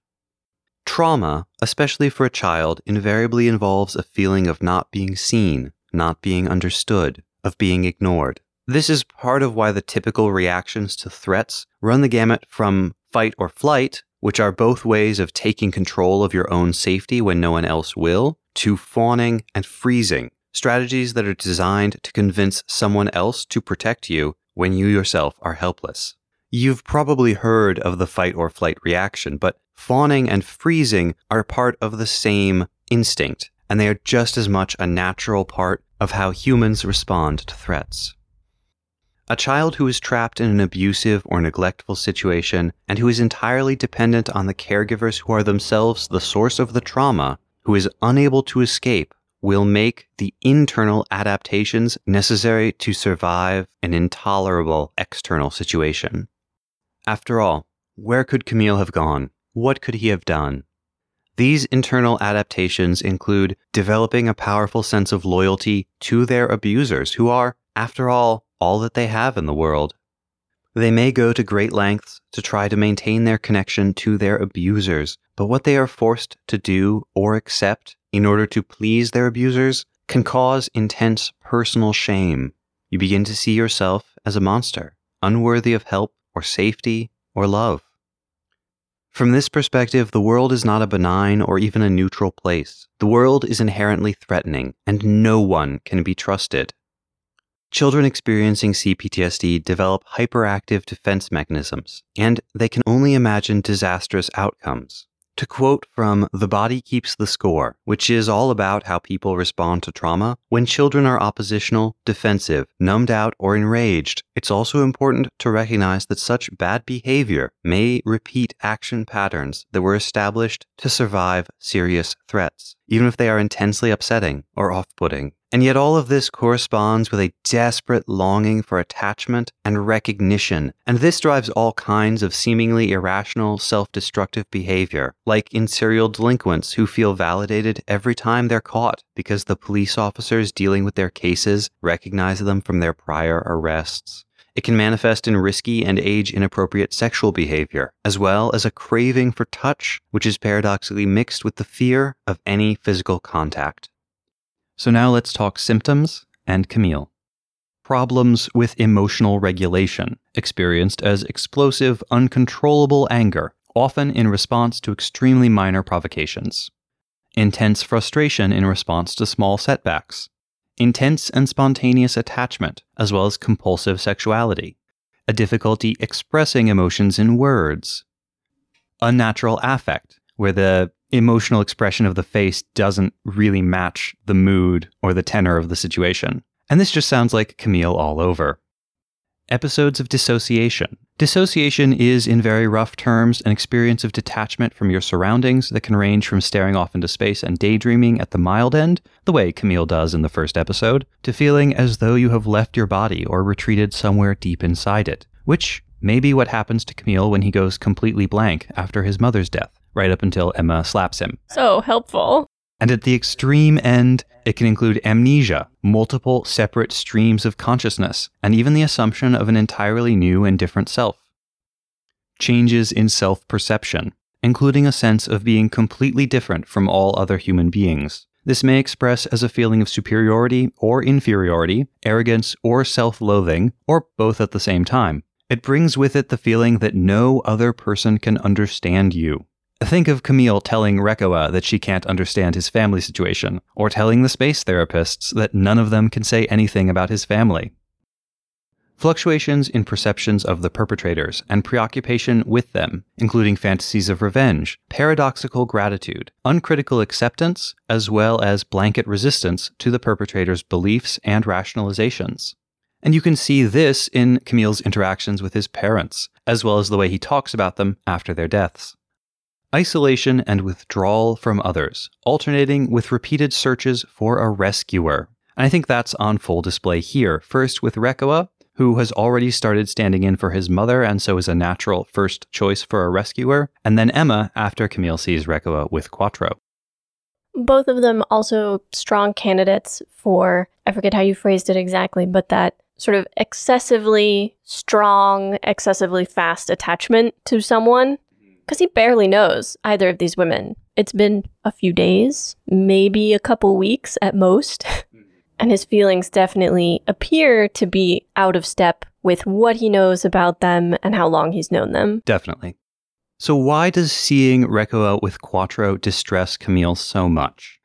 Trauma, especially for a child, invariably involves a feeling of not being seen, not being understood, of being ignored. This is part of why the typical reactions to threats run the gamut from fight or flight, which are both ways of taking control of your own safety when no one else will, to fawning and freezing, strategies that are designed to convince someone else to protect you when you yourself are helpless. You've probably heard of the fight or flight reaction, but fawning and freezing are part of the same instinct, and they are just as much a natural part of how humans respond to threats. A child who is trapped in an abusive or neglectful situation and who is entirely dependent on the caregivers who are themselves the source of the trauma, who is unable to escape, will make the internal adaptations necessary to survive an intolerable external situation. After all, where could Camille have gone? What could he have done? These internal adaptations include developing a powerful sense of loyalty to their abusers, who are, after all, all that they have in the world. They may go to great lengths to try to maintain their connection to their abusers, but what they are forced to do or accept in order to please their abusers can cause intense personal shame. You begin to see yourself as a monster, unworthy of help or safety or love. From this perspective, the world is not a benign or even a neutral place. The world is inherently threatening, and no one can be trusted. Children experiencing CPTSD develop hyperactive defense mechanisms, and they can only imagine disastrous outcomes. To quote from The Body Keeps the Score, which is all about how people respond to trauma, when children are oppositional, defensive, numbed out, or enraged, it's also important to recognize that such bad behavior may repeat action patterns that were established to survive serious threats, even if they are intensely upsetting or off putting. And yet, all of this corresponds with a desperate longing for attachment and recognition. And this drives all kinds of seemingly irrational, self destructive behavior, like in serial delinquents who feel validated every time they're caught because the police officers dealing with their cases recognize them from their prior arrests. It can manifest in risky and age inappropriate sexual behavior, as well as a craving for touch, which is paradoxically mixed with the fear of any physical contact. So now let's talk symptoms and Camille. Problems with emotional regulation, experienced as explosive, uncontrollable anger, often in response to extremely minor provocations. Intense frustration in response to small setbacks. Intense and spontaneous attachment, as well as compulsive sexuality. A difficulty expressing emotions in words. Unnatural affect, where the emotional expression of the face doesn't really match the mood or the tenor of the situation. And this just sounds like Camille all over. Episodes of dissociation. Dissociation is, in very rough terms, an experience of detachment from your surroundings that can range from staring off into space and daydreaming at the mild end, the way Camille does in the first episode, to feeling as though you have left your body or retreated somewhere deep inside it, which may be what happens to Camille when he goes completely blank after his mother's death right up until Emma slaps him. So helpful. And at the extreme end, it can include amnesia, multiple separate streams of consciousness, and even the assumption of an entirely new and different self. Changes in self perception, including a sense of being completely different from all other human beings. This may express as a feeling of superiority or inferiority, arrogance or self loathing, or both at the same time. It brings with it the feeling that no other person can understand you, Think of Camille telling Reccoa that she can't understand his family situation, or telling the space therapists that none of them can say anything about his family. Fluctuations in perceptions of the perpetrators and preoccupation with them, including fantasies of revenge, paradoxical gratitude, uncritical acceptance, as well as blanket resistance to the perpetrator's beliefs and rationalizations. And you can see this in Camille's interactions with his parents, as well as the way he talks about them after their deaths isolation and withdrawal from others, alternating with repeated searches for a rescuer. And I think that's on full display here. First with Reccoa, who has already started standing in for his mother and so is a natural first choice for a rescuer, and then Emma after Camille sees Reccoa with Quattro. Both of them also strong candidates for, I forget how you phrased it exactly, but that sort of excessively strong, excessively fast attachment to someone because he barely knows either of these women. It's been a few days, maybe a couple weeks at most, mm-hmm. and his feelings definitely appear to be out of step with what he knows about them and how long he's known them. Definitely. So, why does seeing Reccoa out with Quattro distress Camille so much?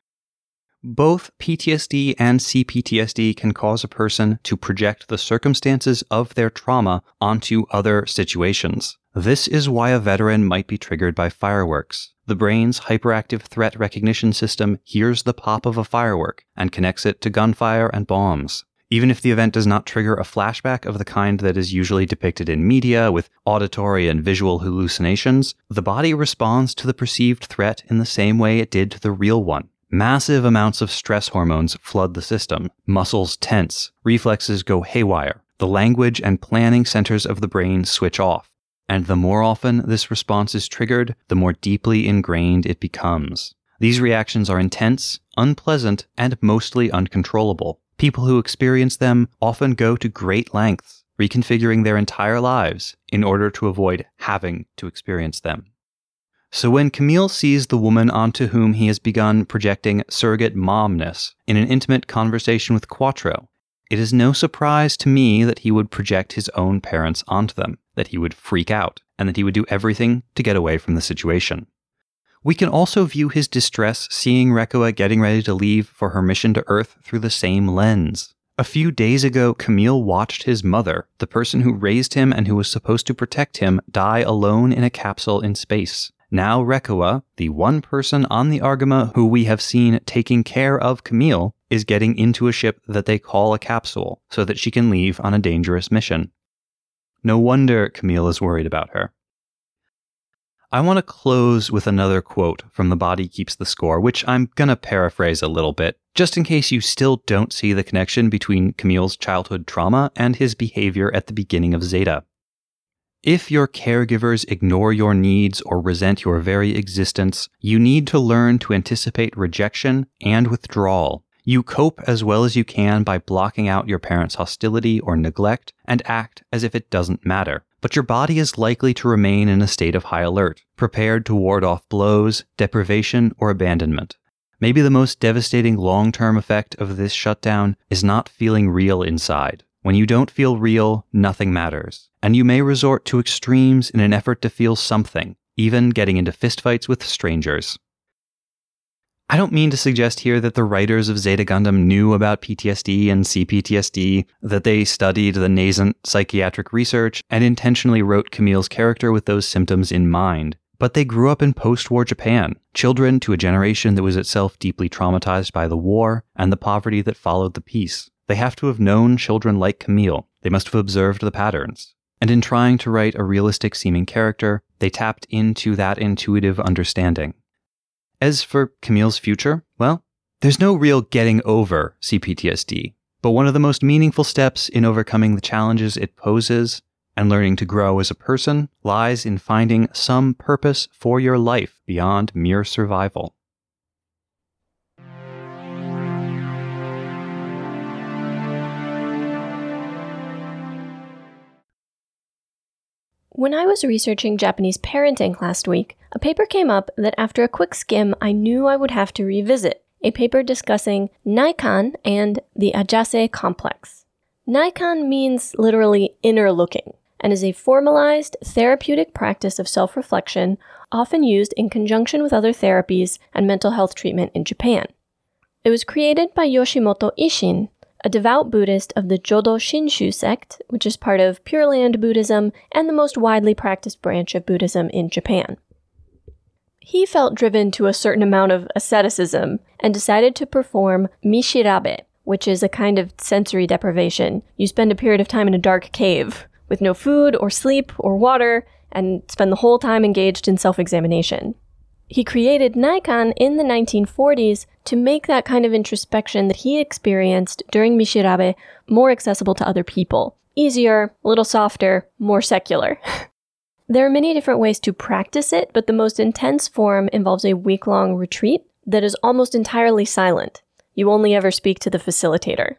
Both PTSD and CPTSD can cause a person to project the circumstances of their trauma onto other situations. This is why a veteran might be triggered by fireworks. The brain's hyperactive threat recognition system hears the pop of a firework and connects it to gunfire and bombs. Even if the event does not trigger a flashback of the kind that is usually depicted in media with auditory and visual hallucinations, the body responds to the perceived threat in the same way it did to the real one. Massive amounts of stress hormones flood the system. Muscles tense, reflexes go haywire, the language and planning centers of the brain switch off. And the more often this response is triggered, the more deeply ingrained it becomes. These reactions are intense, unpleasant, and mostly uncontrollable. People who experience them often go to great lengths, reconfiguring their entire lives in order to avoid having to experience them. So when Camille sees the woman onto whom he has begun projecting surrogate momness in an intimate conversation with Quattro, it is no surprise to me that he would project his own parents onto them, that he would freak out, and that he would do everything to get away from the situation. We can also view his distress seeing Reccoa getting ready to leave for her mission to Earth through the same lens. A few days ago, Camille watched his mother, the person who raised him and who was supposed to protect him, die alone in a capsule in space. Now Reccoa, the one person on the Argama who we have seen taking care of Camille, is getting into a ship that they call a capsule so that she can leave on a dangerous mission. No wonder Camille is worried about her. I want to close with another quote from The Body Keeps the Score, which I'm going to paraphrase a little bit, just in case you still don't see the connection between Camille's childhood trauma and his behavior at the beginning of Zeta. If your caregivers ignore your needs or resent your very existence, you need to learn to anticipate rejection and withdrawal. You cope as well as you can by blocking out your parents' hostility or neglect and act as if it doesn't matter. But your body is likely to remain in a state of high alert, prepared to ward off blows, deprivation, or abandonment. Maybe the most devastating long term effect of this shutdown is not feeling real inside. When you don't feel real, nothing matters, and you may resort to extremes in an effort to feel something, even getting into fistfights with strangers. I don't mean to suggest here that the writers of Zeta Gundam knew about PTSD and CPTSD, that they studied the nascent psychiatric research and intentionally wrote Camille's character with those symptoms in mind. But they grew up in post war Japan, children to a generation that was itself deeply traumatized by the war and the poverty that followed the peace. They have to have known children like Camille. They must have observed the patterns. And in trying to write a realistic seeming character, they tapped into that intuitive understanding. As for Camille's future, well, there's no real getting over CPTSD, but one of the most meaningful steps in overcoming the challenges it poses and learning to grow as a person lies in finding some purpose for your life beyond mere survival. When I was researching Japanese parenting last week, a paper came up that after a quick skim, I knew I would have to revisit. A paper discussing Naikan and the Ajase complex. Naikan means literally inner looking and is a formalized therapeutic practice of self reflection often used in conjunction with other therapies and mental health treatment in Japan. It was created by Yoshimoto Ishin, a devout Buddhist of the Jodo Shinshu sect, which is part of Pure Land Buddhism and the most widely practiced branch of Buddhism in Japan. He felt driven to a certain amount of asceticism and decided to perform mishirabe, which is a kind of sensory deprivation. You spend a period of time in a dark cave with no food or sleep or water and spend the whole time engaged in self examination. He created Naikan in the 1940s to make that kind of introspection that he experienced during Mishirabe more accessible to other people. Easier, a little softer, more secular. there are many different ways to practice it, but the most intense form involves a week long retreat that is almost entirely silent. You only ever speak to the facilitator.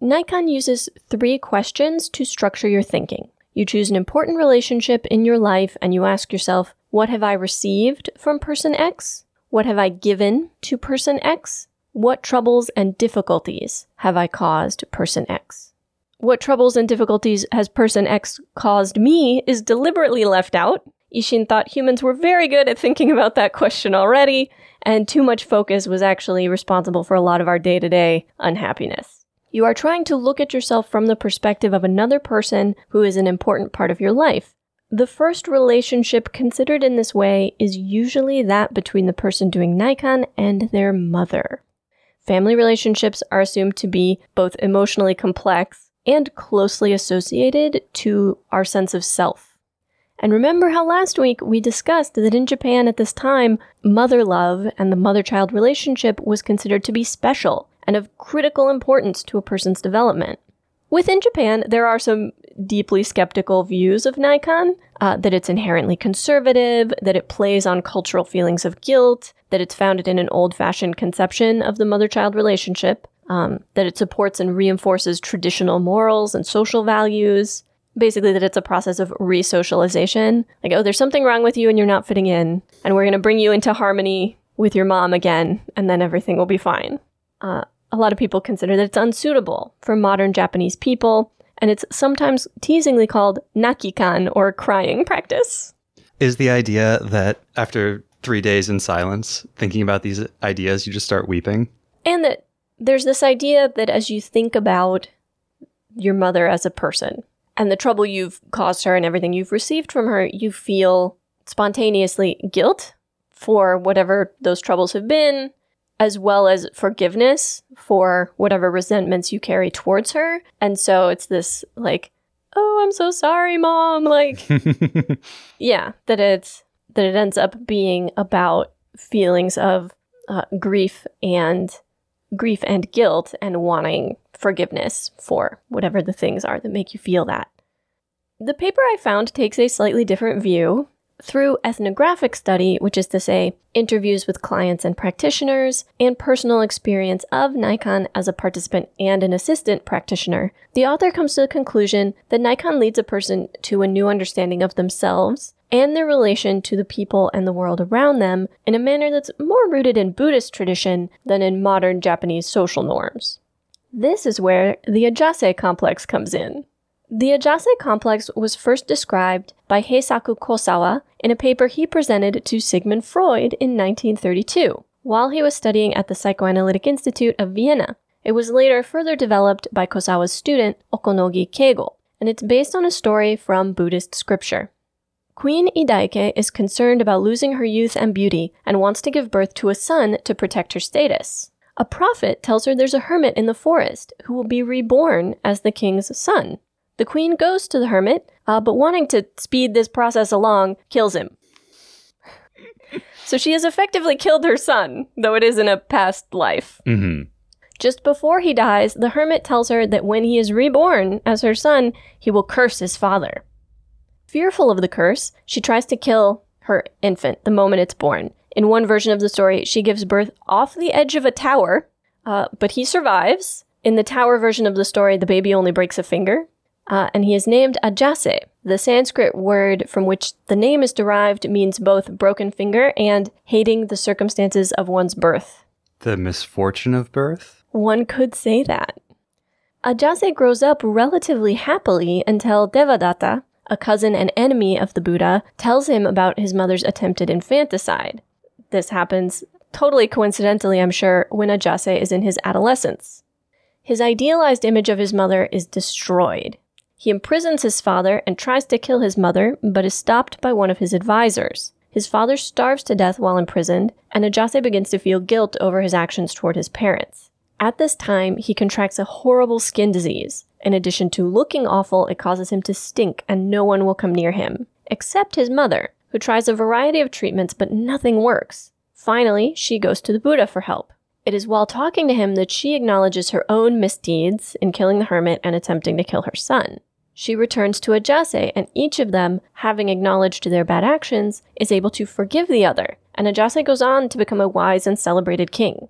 Naikan uses three questions to structure your thinking. You choose an important relationship in your life and you ask yourself, what have I received from person X? What have I given to person X? What troubles and difficulties have I caused person X? What troubles and difficulties has person X caused me is deliberately left out. Ishin thought humans were very good at thinking about that question already, and too much focus was actually responsible for a lot of our day to day unhappiness. You are trying to look at yourself from the perspective of another person who is an important part of your life. The first relationship considered in this way is usually that between the person doing Naikan and their mother. Family relationships are assumed to be both emotionally complex and closely associated to our sense of self. And remember how last week we discussed that in Japan at this time, mother love and the mother child relationship was considered to be special and of critical importance to a person's development. Within Japan, there are some deeply skeptical views of Naikan uh, that it's inherently conservative, that it plays on cultural feelings of guilt, that it's founded in an old fashioned conception of the mother child relationship, um, that it supports and reinforces traditional morals and social values. Basically, that it's a process of re socialization. Like, oh, there's something wrong with you and you're not fitting in, and we're going to bring you into harmony with your mom again, and then everything will be fine. Uh, a lot of people consider that it's unsuitable for modern Japanese people, and it's sometimes teasingly called nakikan or crying practice. Is the idea that after three days in silence, thinking about these ideas, you just start weeping? And that there's this idea that as you think about your mother as a person and the trouble you've caused her and everything you've received from her, you feel spontaneously guilt for whatever those troubles have been, as well as forgiveness for whatever resentments you carry towards her. And so it's this like, oh, I'm so sorry, mom. Like, yeah, that it's that it ends up being about feelings of uh, grief and grief and guilt and wanting forgiveness for whatever the things are that make you feel that. The paper I found takes a slightly different view through ethnographic study, which is to say, interviews with clients and practitioners, and personal experience of Naikan as a participant and an assistant practitioner, the author comes to the conclusion that Naikan leads a person to a new understanding of themselves and their relation to the people and the world around them in a manner that's more rooted in Buddhist tradition than in modern Japanese social norms. This is where the Ajase complex comes in. The Ajase complex was first described by Heisaku Kosawa in a paper he presented to Sigmund Freud in 1932 while he was studying at the Psychoanalytic Institute of Vienna. It was later further developed by Kosawa's student Okonogi Keigo, and it's based on a story from Buddhist scripture. Queen Idaike is concerned about losing her youth and beauty and wants to give birth to a son to protect her status. A prophet tells her there's a hermit in the forest who will be reborn as the king's son. The queen goes to the hermit, uh, but wanting to speed this process along, kills him. so she has effectively killed her son, though it is in a past life. Mm-hmm. Just before he dies, the hermit tells her that when he is reborn as her son, he will curse his father. Fearful of the curse, she tries to kill her infant the moment it's born. In one version of the story, she gives birth off the edge of a tower, uh, but he survives. In the tower version of the story, the baby only breaks a finger, uh, and he is named Ajase. The Sanskrit word from which the name is derived means both broken finger and hating the circumstances of one's birth. The misfortune of birth? One could say that. Ajase grows up relatively happily until Devadatta, a cousin and enemy of the Buddha, tells him about his mother's attempted infanticide. This happens totally coincidentally, I'm sure, when Ajase is in his adolescence. His idealized image of his mother is destroyed. He imprisons his father and tries to kill his mother, but is stopped by one of his advisors. His father starves to death while imprisoned, and Ajase begins to feel guilt over his actions toward his parents. At this time, he contracts a horrible skin disease. In addition to looking awful, it causes him to stink and no one will come near him, except his mother, who tries a variety of treatments but nothing works. Finally, she goes to the Buddha for help. It is while talking to him that she acknowledges her own misdeeds in killing the hermit and attempting to kill her son. She returns to Ajase, and each of them, having acknowledged their bad actions, is able to forgive the other, and Ajase goes on to become a wise and celebrated king.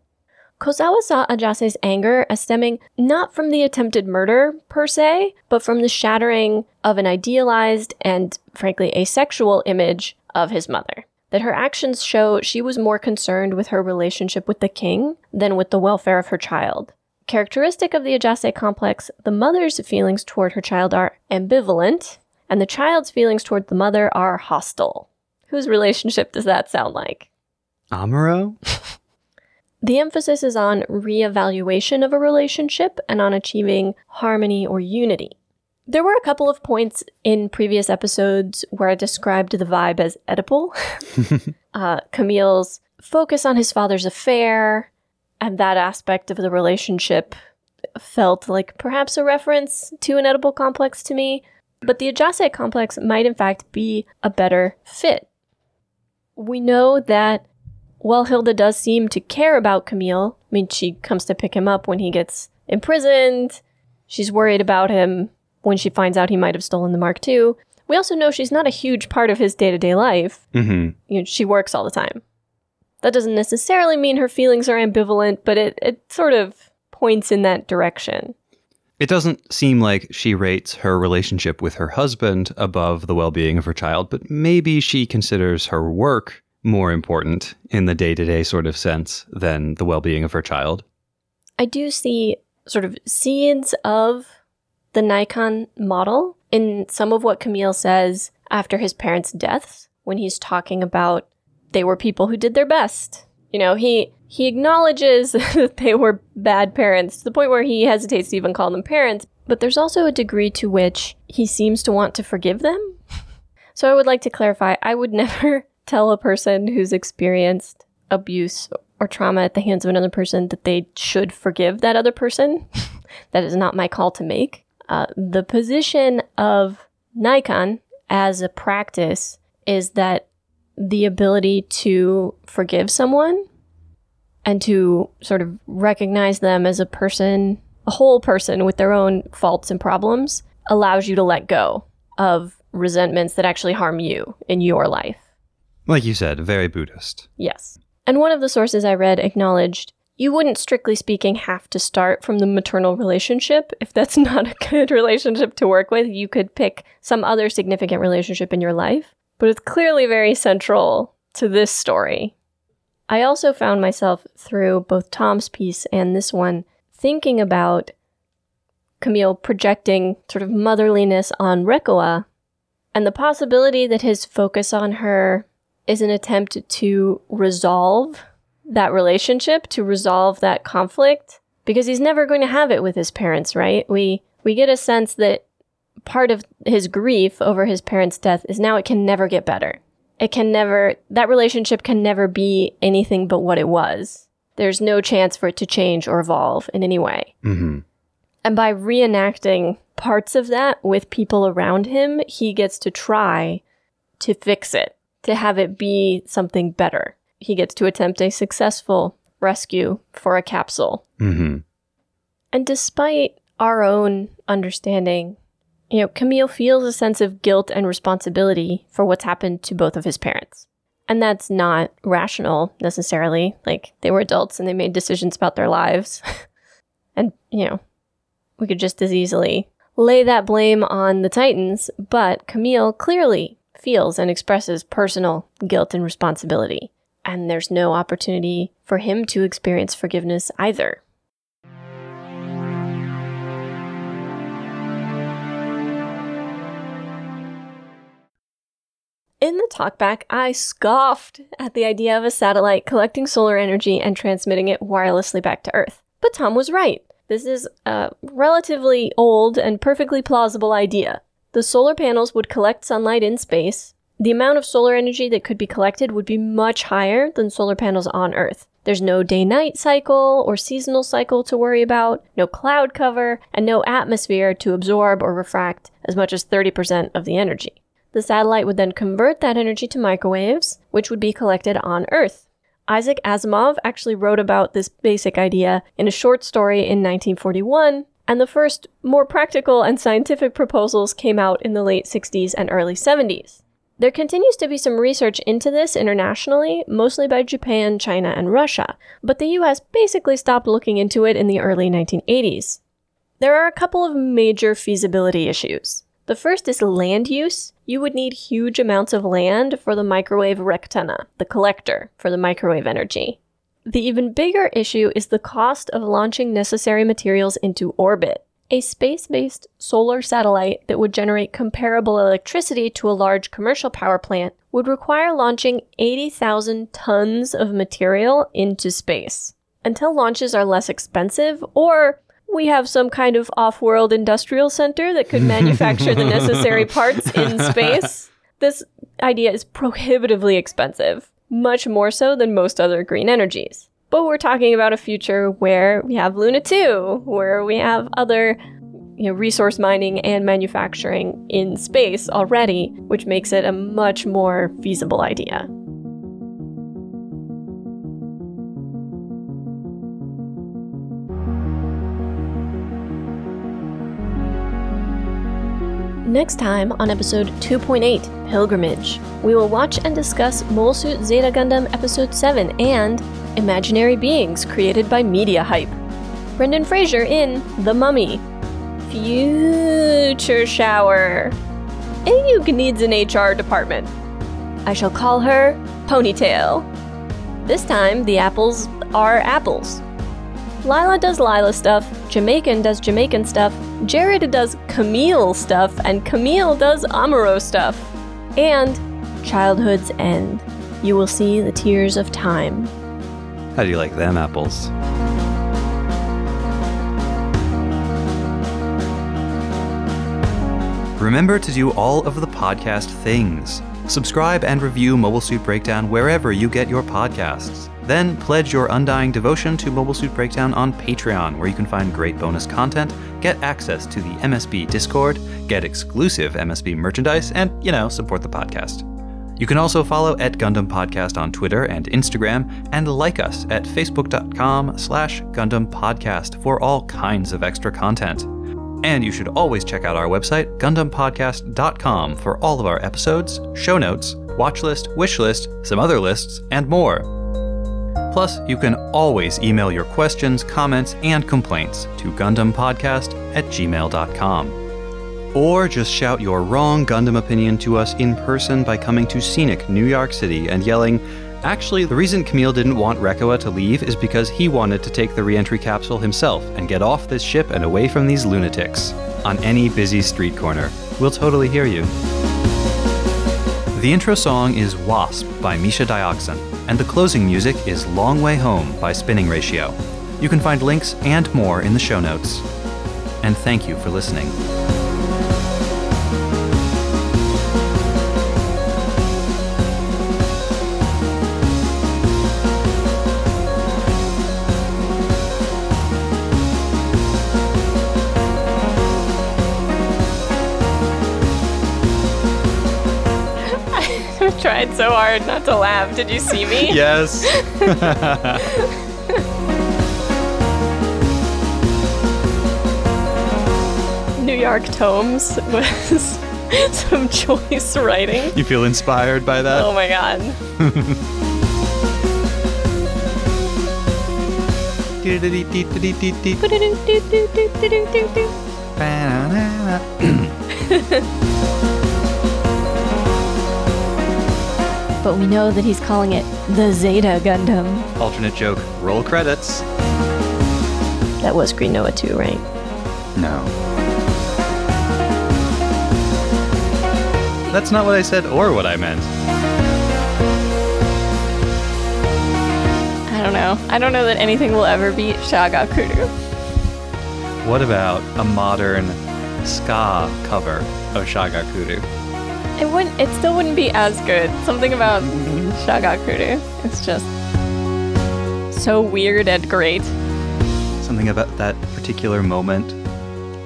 Kosawa saw Ajase's anger as stemming not from the attempted murder per se, but from the shattering of an idealized and frankly asexual image of his mother. That her actions show she was more concerned with her relationship with the king than with the welfare of her child. Characteristic of the Ajase complex, the mother's feelings toward her child are ambivalent, and the child's feelings toward the mother are hostile. Whose relationship does that sound like? Amuro? The emphasis is on reevaluation of a relationship and on achieving harmony or unity. There were a couple of points in previous episodes where I described the vibe as Oedipal. uh, Camille's focus on his father's affair and that aspect of the relationship felt like perhaps a reference to an edible complex to me, but the Ajase complex might in fact be a better fit. We know that while Hilda does seem to care about Camille, I mean, she comes to pick him up when he gets imprisoned, she's worried about him when she finds out he might have stolen the Mark II. We also know she's not a huge part of his day to day life. Mm-hmm. You know, she works all the time. That doesn't necessarily mean her feelings are ambivalent, but it, it sort of points in that direction. It doesn't seem like she rates her relationship with her husband above the well being of her child, but maybe she considers her work more important in the day to day sort of sense than the well being of her child. I do see sort of seeds of the Naikan model in some of what Camille says after his parents' deaths when he's talking about they were people who did their best. You know, he he acknowledges that they were bad parents to the point where he hesitates to even call them parents, but there's also a degree to which he seems to want to forgive them. So I would like to clarify, I would never tell a person who's experienced abuse or trauma at the hands of another person that they should forgive that other person. that is not my call to make. Uh, the position of Naikan as a practice is that the ability to forgive someone and to sort of recognize them as a person, a whole person with their own faults and problems, allows you to let go of resentments that actually harm you in your life. Like you said, very Buddhist. Yes. And one of the sources I read acknowledged you wouldn't, strictly speaking, have to start from the maternal relationship. If that's not a good relationship to work with, you could pick some other significant relationship in your life. But it's clearly very central to this story. I also found myself through both Tom's piece and this one thinking about Camille projecting sort of motherliness on Reccoa and the possibility that his focus on her is an attempt to resolve that relationship, to resolve that conflict, because he's never going to have it with his parents, right? We we get a sense that part of his grief over his parents' death is now it can never get better. It can never that relationship can never be anything but what it was. There's no chance for it to change or evolve in any way. Mm-hmm. And by reenacting parts of that with people around him, he gets to try to fix it, to have it be something better he gets to attempt a successful rescue for a capsule. Mm-hmm. And despite our own understanding, you know, Camille feels a sense of guilt and responsibility for what's happened to both of his parents. And that's not rational necessarily. Like, they were adults and they made decisions about their lives. and, you know, we could just as easily lay that blame on the Titans, but Camille clearly feels and expresses personal guilt and responsibility and there's no opportunity for him to experience forgiveness either. In the talkback, I scoffed at the idea of a satellite collecting solar energy and transmitting it wirelessly back to Earth. But Tom was right. This is a relatively old and perfectly plausible idea. The solar panels would collect sunlight in space, the amount of solar energy that could be collected would be much higher than solar panels on Earth. There's no day night cycle or seasonal cycle to worry about, no cloud cover, and no atmosphere to absorb or refract as much as 30% of the energy. The satellite would then convert that energy to microwaves, which would be collected on Earth. Isaac Asimov actually wrote about this basic idea in a short story in 1941, and the first more practical and scientific proposals came out in the late 60s and early 70s. There continues to be some research into this internationally, mostly by Japan, China, and Russia, but the US basically stopped looking into it in the early 1980s. There are a couple of major feasibility issues. The first is land use. You would need huge amounts of land for the microwave rectenna, the collector for the microwave energy. The even bigger issue is the cost of launching necessary materials into orbit a space based solar satellite that would generate comparable electricity to a large commercial power plant would require launching 80,000 tons of material into space. Until launches are less expensive, or we have some kind of off world industrial center that could manufacture the necessary parts in space, this idea is prohibitively expensive, much more so than most other green energies. But we're talking about a future where we have Luna 2, where we have other you know, resource mining and manufacturing in space already, which makes it a much more feasible idea. Next time on episode 2.8, Pilgrimage, we will watch and discuss Mobile Suit Zeta Gundam Episode 7 and Imaginary Beings created by Media Hype. Brendan Fraser in The Mummy. Future Shower. Ayug needs an HR department. I shall call her Ponytail. This time, the apples are apples. Lila does Lila stuff, Jamaican does Jamaican stuff, Jerid does Camille stuff, and Camille does Amuro stuff. And Childhood's End. You will see the tears of time. How do you like them apples? Remember to do all of the podcast things. Subscribe and review Mobile Suit Breakdown wherever you get your podcasts. Then pledge your undying devotion to Mobile Suit Breakdown on Patreon, where you can find great bonus content, get access to the MSB Discord, get exclusive MSB merchandise, and, you know, support the podcast. You can also follow at Gundam Podcast on Twitter and Instagram, and like us at facebook.com slash Gundam Podcast for all kinds of extra content. And you should always check out our website, GundamPodcast.com, for all of our episodes, show notes, watch list, wish list, some other lists, and more. Plus, you can always email your questions, comments, and complaints to GundamPodcast at gmail.com. Or just shout your wrong Gundam opinion to us in person by coming to scenic New York City and yelling, Actually, the reason Camille didn't want Reccoa to leave is because he wanted to take the reentry capsule himself and get off this ship and away from these lunatics. On any busy street corner. We'll totally hear you. The intro song is Wasp by Misha Dioxin, and the closing music is Long Way Home by Spinning Ratio. You can find links and more in the show notes. And thank you for listening. I've tried so hard not to laugh. Did you see me? Yes. New York Tomes was some choice writing. you feel inspired by that? Oh my god. But we know that he's calling it the Zeta Gundam. Alternate joke. Roll credits. That was Green Noa 2, right? No. That's not what I said or what I meant. I don't know. I don't know that anything will ever beat Shagakudu. What about a modern ska cover of Shagakudu? It wouldn't. It still wouldn't be as good. Something about Shagakudu. It's just so weird and great. Something about that particular moment,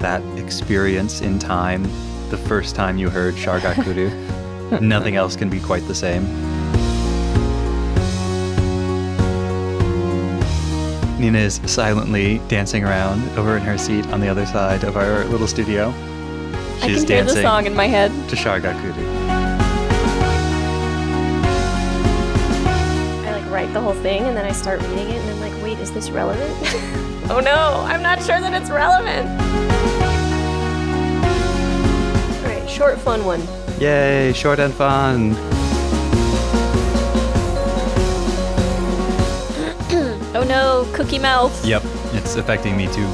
that experience in time, the first time you heard Shagakudu. Nothing else can be quite the same. Nina is silently dancing around over in her seat on the other side of our little studio. I She's can hear the song in my head. to Shagakudu. I like write the whole thing and then I start reading it and I'm like, wait, is this relevant? oh no, I'm not sure that it's relevant. All right, short, fun one. Yay, short and fun. Oh no, cookie mouth. Yep, it's affecting me too.